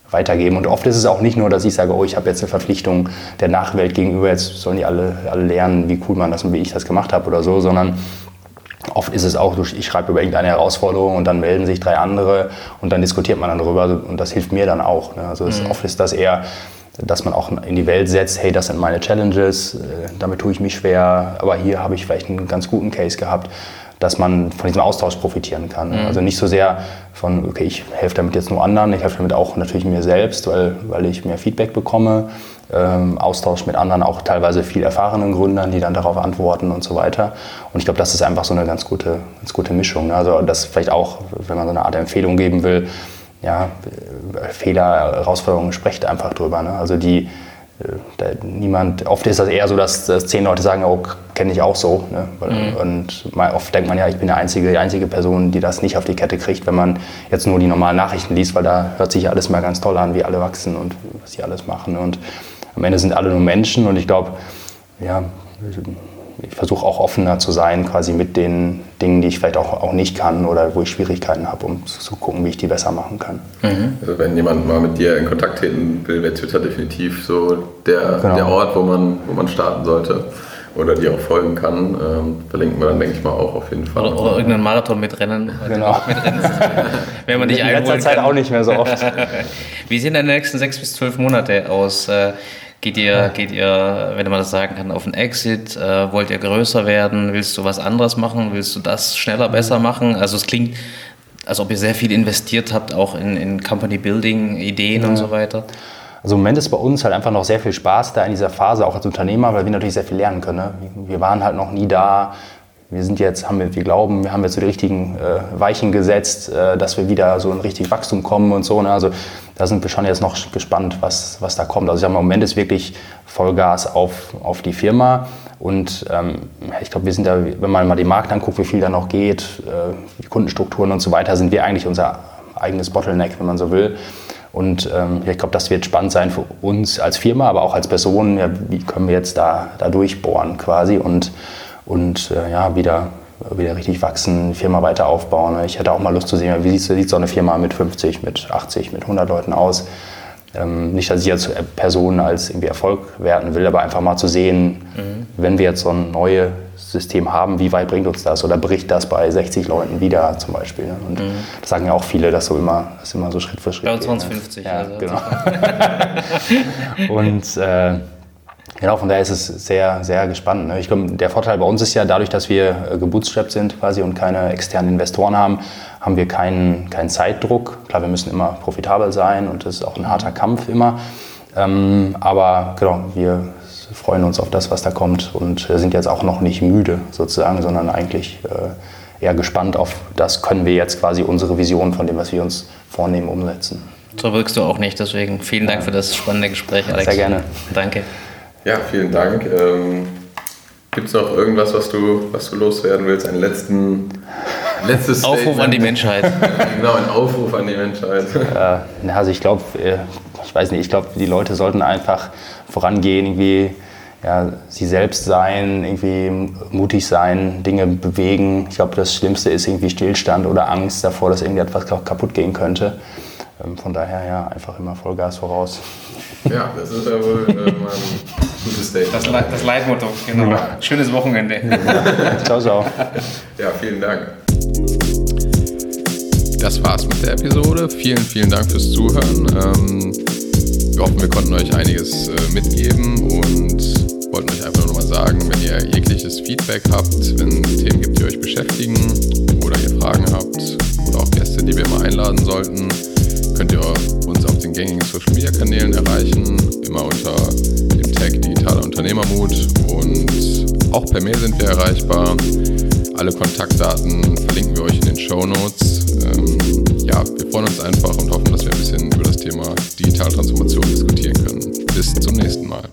weitergeben. Und oft ist es auch nicht nur, dass ich sage, oh, ich habe jetzt eine Verpflichtung der Nachwelt gegenüber, jetzt sollen die alle, alle lernen, wie cool man das und wie ich das gemacht habe oder so, sondern Oft ist es auch, ich schreibe über irgendeine Herausforderung und dann melden sich drei andere und dann diskutiert man dann darüber und das hilft mir dann auch. Ne? Also mhm. oft ist das eher, dass man auch in die Welt setzt, hey, das sind meine Challenges, äh, damit tue ich mich schwer, aber hier habe ich vielleicht einen ganz guten Case gehabt, dass man von diesem Austausch profitieren kann. Mhm. Also nicht so sehr von, okay, ich helfe damit jetzt nur anderen, ich helfe damit auch natürlich mir selbst, weil, weil ich mehr Feedback bekomme, ähm, Austausch mit anderen, auch teilweise viel erfahrenen Gründern, die dann darauf antworten und so weiter. Und ich glaube, das ist einfach so eine ganz gute, ganz gute Mischung. Ne? Also das vielleicht auch, wenn man so eine Art Empfehlung geben will, ja, Fehler, Herausforderungen, sprecht einfach drüber. Ne? Also die, äh, niemand, oft ist das eher so, dass, dass zehn Leute sagen, oh, kenne ich auch so. Ne? Mhm. Und mal, oft denkt man ja, ich bin der einzige, die einzige Person, die das nicht auf die Kette kriegt, wenn man jetzt nur die normalen Nachrichten liest, weil da hört sich alles mal ganz toll an, wie alle wachsen und was sie alles machen. Und am Ende sind alle nur Menschen und ich glaube, ja, ich versuche auch offener zu sein, quasi mit den Dingen, die ich vielleicht auch, auch nicht kann oder wo ich Schwierigkeiten habe, um zu gucken, wie ich die besser machen kann. Mhm. Also wenn jemand mal mit dir in Kontakt treten will, wäre Twitter definitiv so der, genau. der Ort, wo man, wo man starten sollte oder die auch folgen kann. Ähm, verlinken wir dann, denke ich mal, auch auf jeden Fall. Oder, oder irgendeinen Marathon mitrennen. Genau. Mitrennen, wenn man dich In letzter Zeit auch nicht mehr so oft. Wie sehen deine nächsten sechs bis zwölf Monate aus? Geht ihr, geht ihr, wenn man das sagen kann, auf einen Exit? Äh, wollt ihr größer werden? Willst du was anderes machen? Willst du das schneller, besser machen? Also es klingt, als ob ihr sehr viel investiert habt, auch in, in Company Building, Ideen ja. und so weiter. Also im Moment ist bei uns halt einfach noch sehr viel Spaß da in dieser Phase, auch als Unternehmer, weil wir natürlich sehr viel lernen können. Ne? Wir waren halt noch nie da, wir sind jetzt, haben wir, wir glauben, wir haben jetzt so die richtigen äh, Weichen gesetzt, äh, dass wir wieder so in richtig Wachstum kommen und so. Ne? Also da sind wir schon jetzt noch gespannt, was, was da kommt. Also ich sag mal, im Moment ist wirklich Vollgas auf, auf die Firma. Und ähm, ich glaube, wir sind da, wenn man mal den Markt anguckt, wie viel da noch geht, äh, die Kundenstrukturen und so weiter, sind wir eigentlich unser eigenes Bottleneck, wenn man so will. Und ähm, ich glaube, das wird spannend sein für uns als Firma, aber auch als Person. Ja, wie können wir jetzt da, da durchbohren quasi und und äh, ja, wieder, wieder richtig wachsen, Firma weiter aufbauen. Ich hätte auch mal Lust zu sehen, wie sieht, sieht so eine Firma mit 50, mit 80, mit 100 Leuten aus. ähm, nicht, dass ich jetzt Personen als irgendwie Erfolg werten will, aber einfach mal zu sehen, mhm. wenn wir jetzt so ein neues System haben, wie weit bringt uns das oder bricht das bei 60 Leuten wieder zum Beispiel. Ne? Und mhm. das sagen ja auch viele, dass so immer, dass immer so Schritt für Schritt. Bei uns waren es 50. Ja, also genau. und äh, Genau, von daher ist es sehr, sehr gespannt. Ne? Ich glaube, der Vorteil bei uns ist ja, dadurch, dass wir äh, gebootstrapped sind quasi und keine externen Investoren haben, haben wir keinen, keinen Zeitdruck. Klar, wir müssen immer profitabel sein und das ist auch ein harter Kampf immer. Ähm, aber genau, wir freuen uns auf das, was da kommt und sind jetzt auch noch nicht müde sozusagen, sondern eigentlich äh, eher gespannt auf das, können wir jetzt quasi unsere Vision von dem, was wir uns vornehmen, umsetzen. So wirkst du auch nicht, deswegen vielen Dank für das spannende Gespräch, Alex. Sehr gerne. Danke. Ja, vielen Dank. Ähm, Gibt es noch irgendwas, was du, was du loswerden willst? Einen letzten letztes Aufruf Statement? an die Menschheit. genau, ein Aufruf an die Menschheit. Äh, also ich glaube, äh, ich weiß nicht, ich glaube, die Leute sollten einfach vorangehen, irgendwie ja, sie selbst sein, irgendwie mutig sein, Dinge bewegen. Ich glaube, das Schlimmste ist irgendwie Stillstand oder Angst davor, dass irgendetwas kaputt gehen könnte. Ähm, von daher ja, einfach immer Vollgas voraus. Ja, das ist ja wohl äh, mal ein gutes Statement. Das, Le das Leitmotto, genau. Ja. Schönes Wochenende. Ja. ciao, ciao. Ja, vielen Dank. Das war's mit der Episode. Vielen, vielen Dank fürs Zuhören. Ähm, wir hoffen, wir konnten euch einiges äh, mitgeben und wollten euch einfach nur noch mal sagen, wenn ihr jegliches Feedback habt, wenn es Themen gibt, die euch beschäftigen oder ihr Fragen habt oder auch Gäste, die wir mal einladen sollten, könnt ihr uns auf den gängigen Social Media Kanälen erreichen, immer unter dem Tag Digitaler Unternehmermut und auch per Mail sind wir erreichbar. Alle Kontaktdaten verlinken wir euch in den Show Notes. Ähm, ja, wir freuen uns einfach und hoffen, dass wir ein bisschen über das Thema Digitaltransformation diskutieren können. Bis zum nächsten Mal.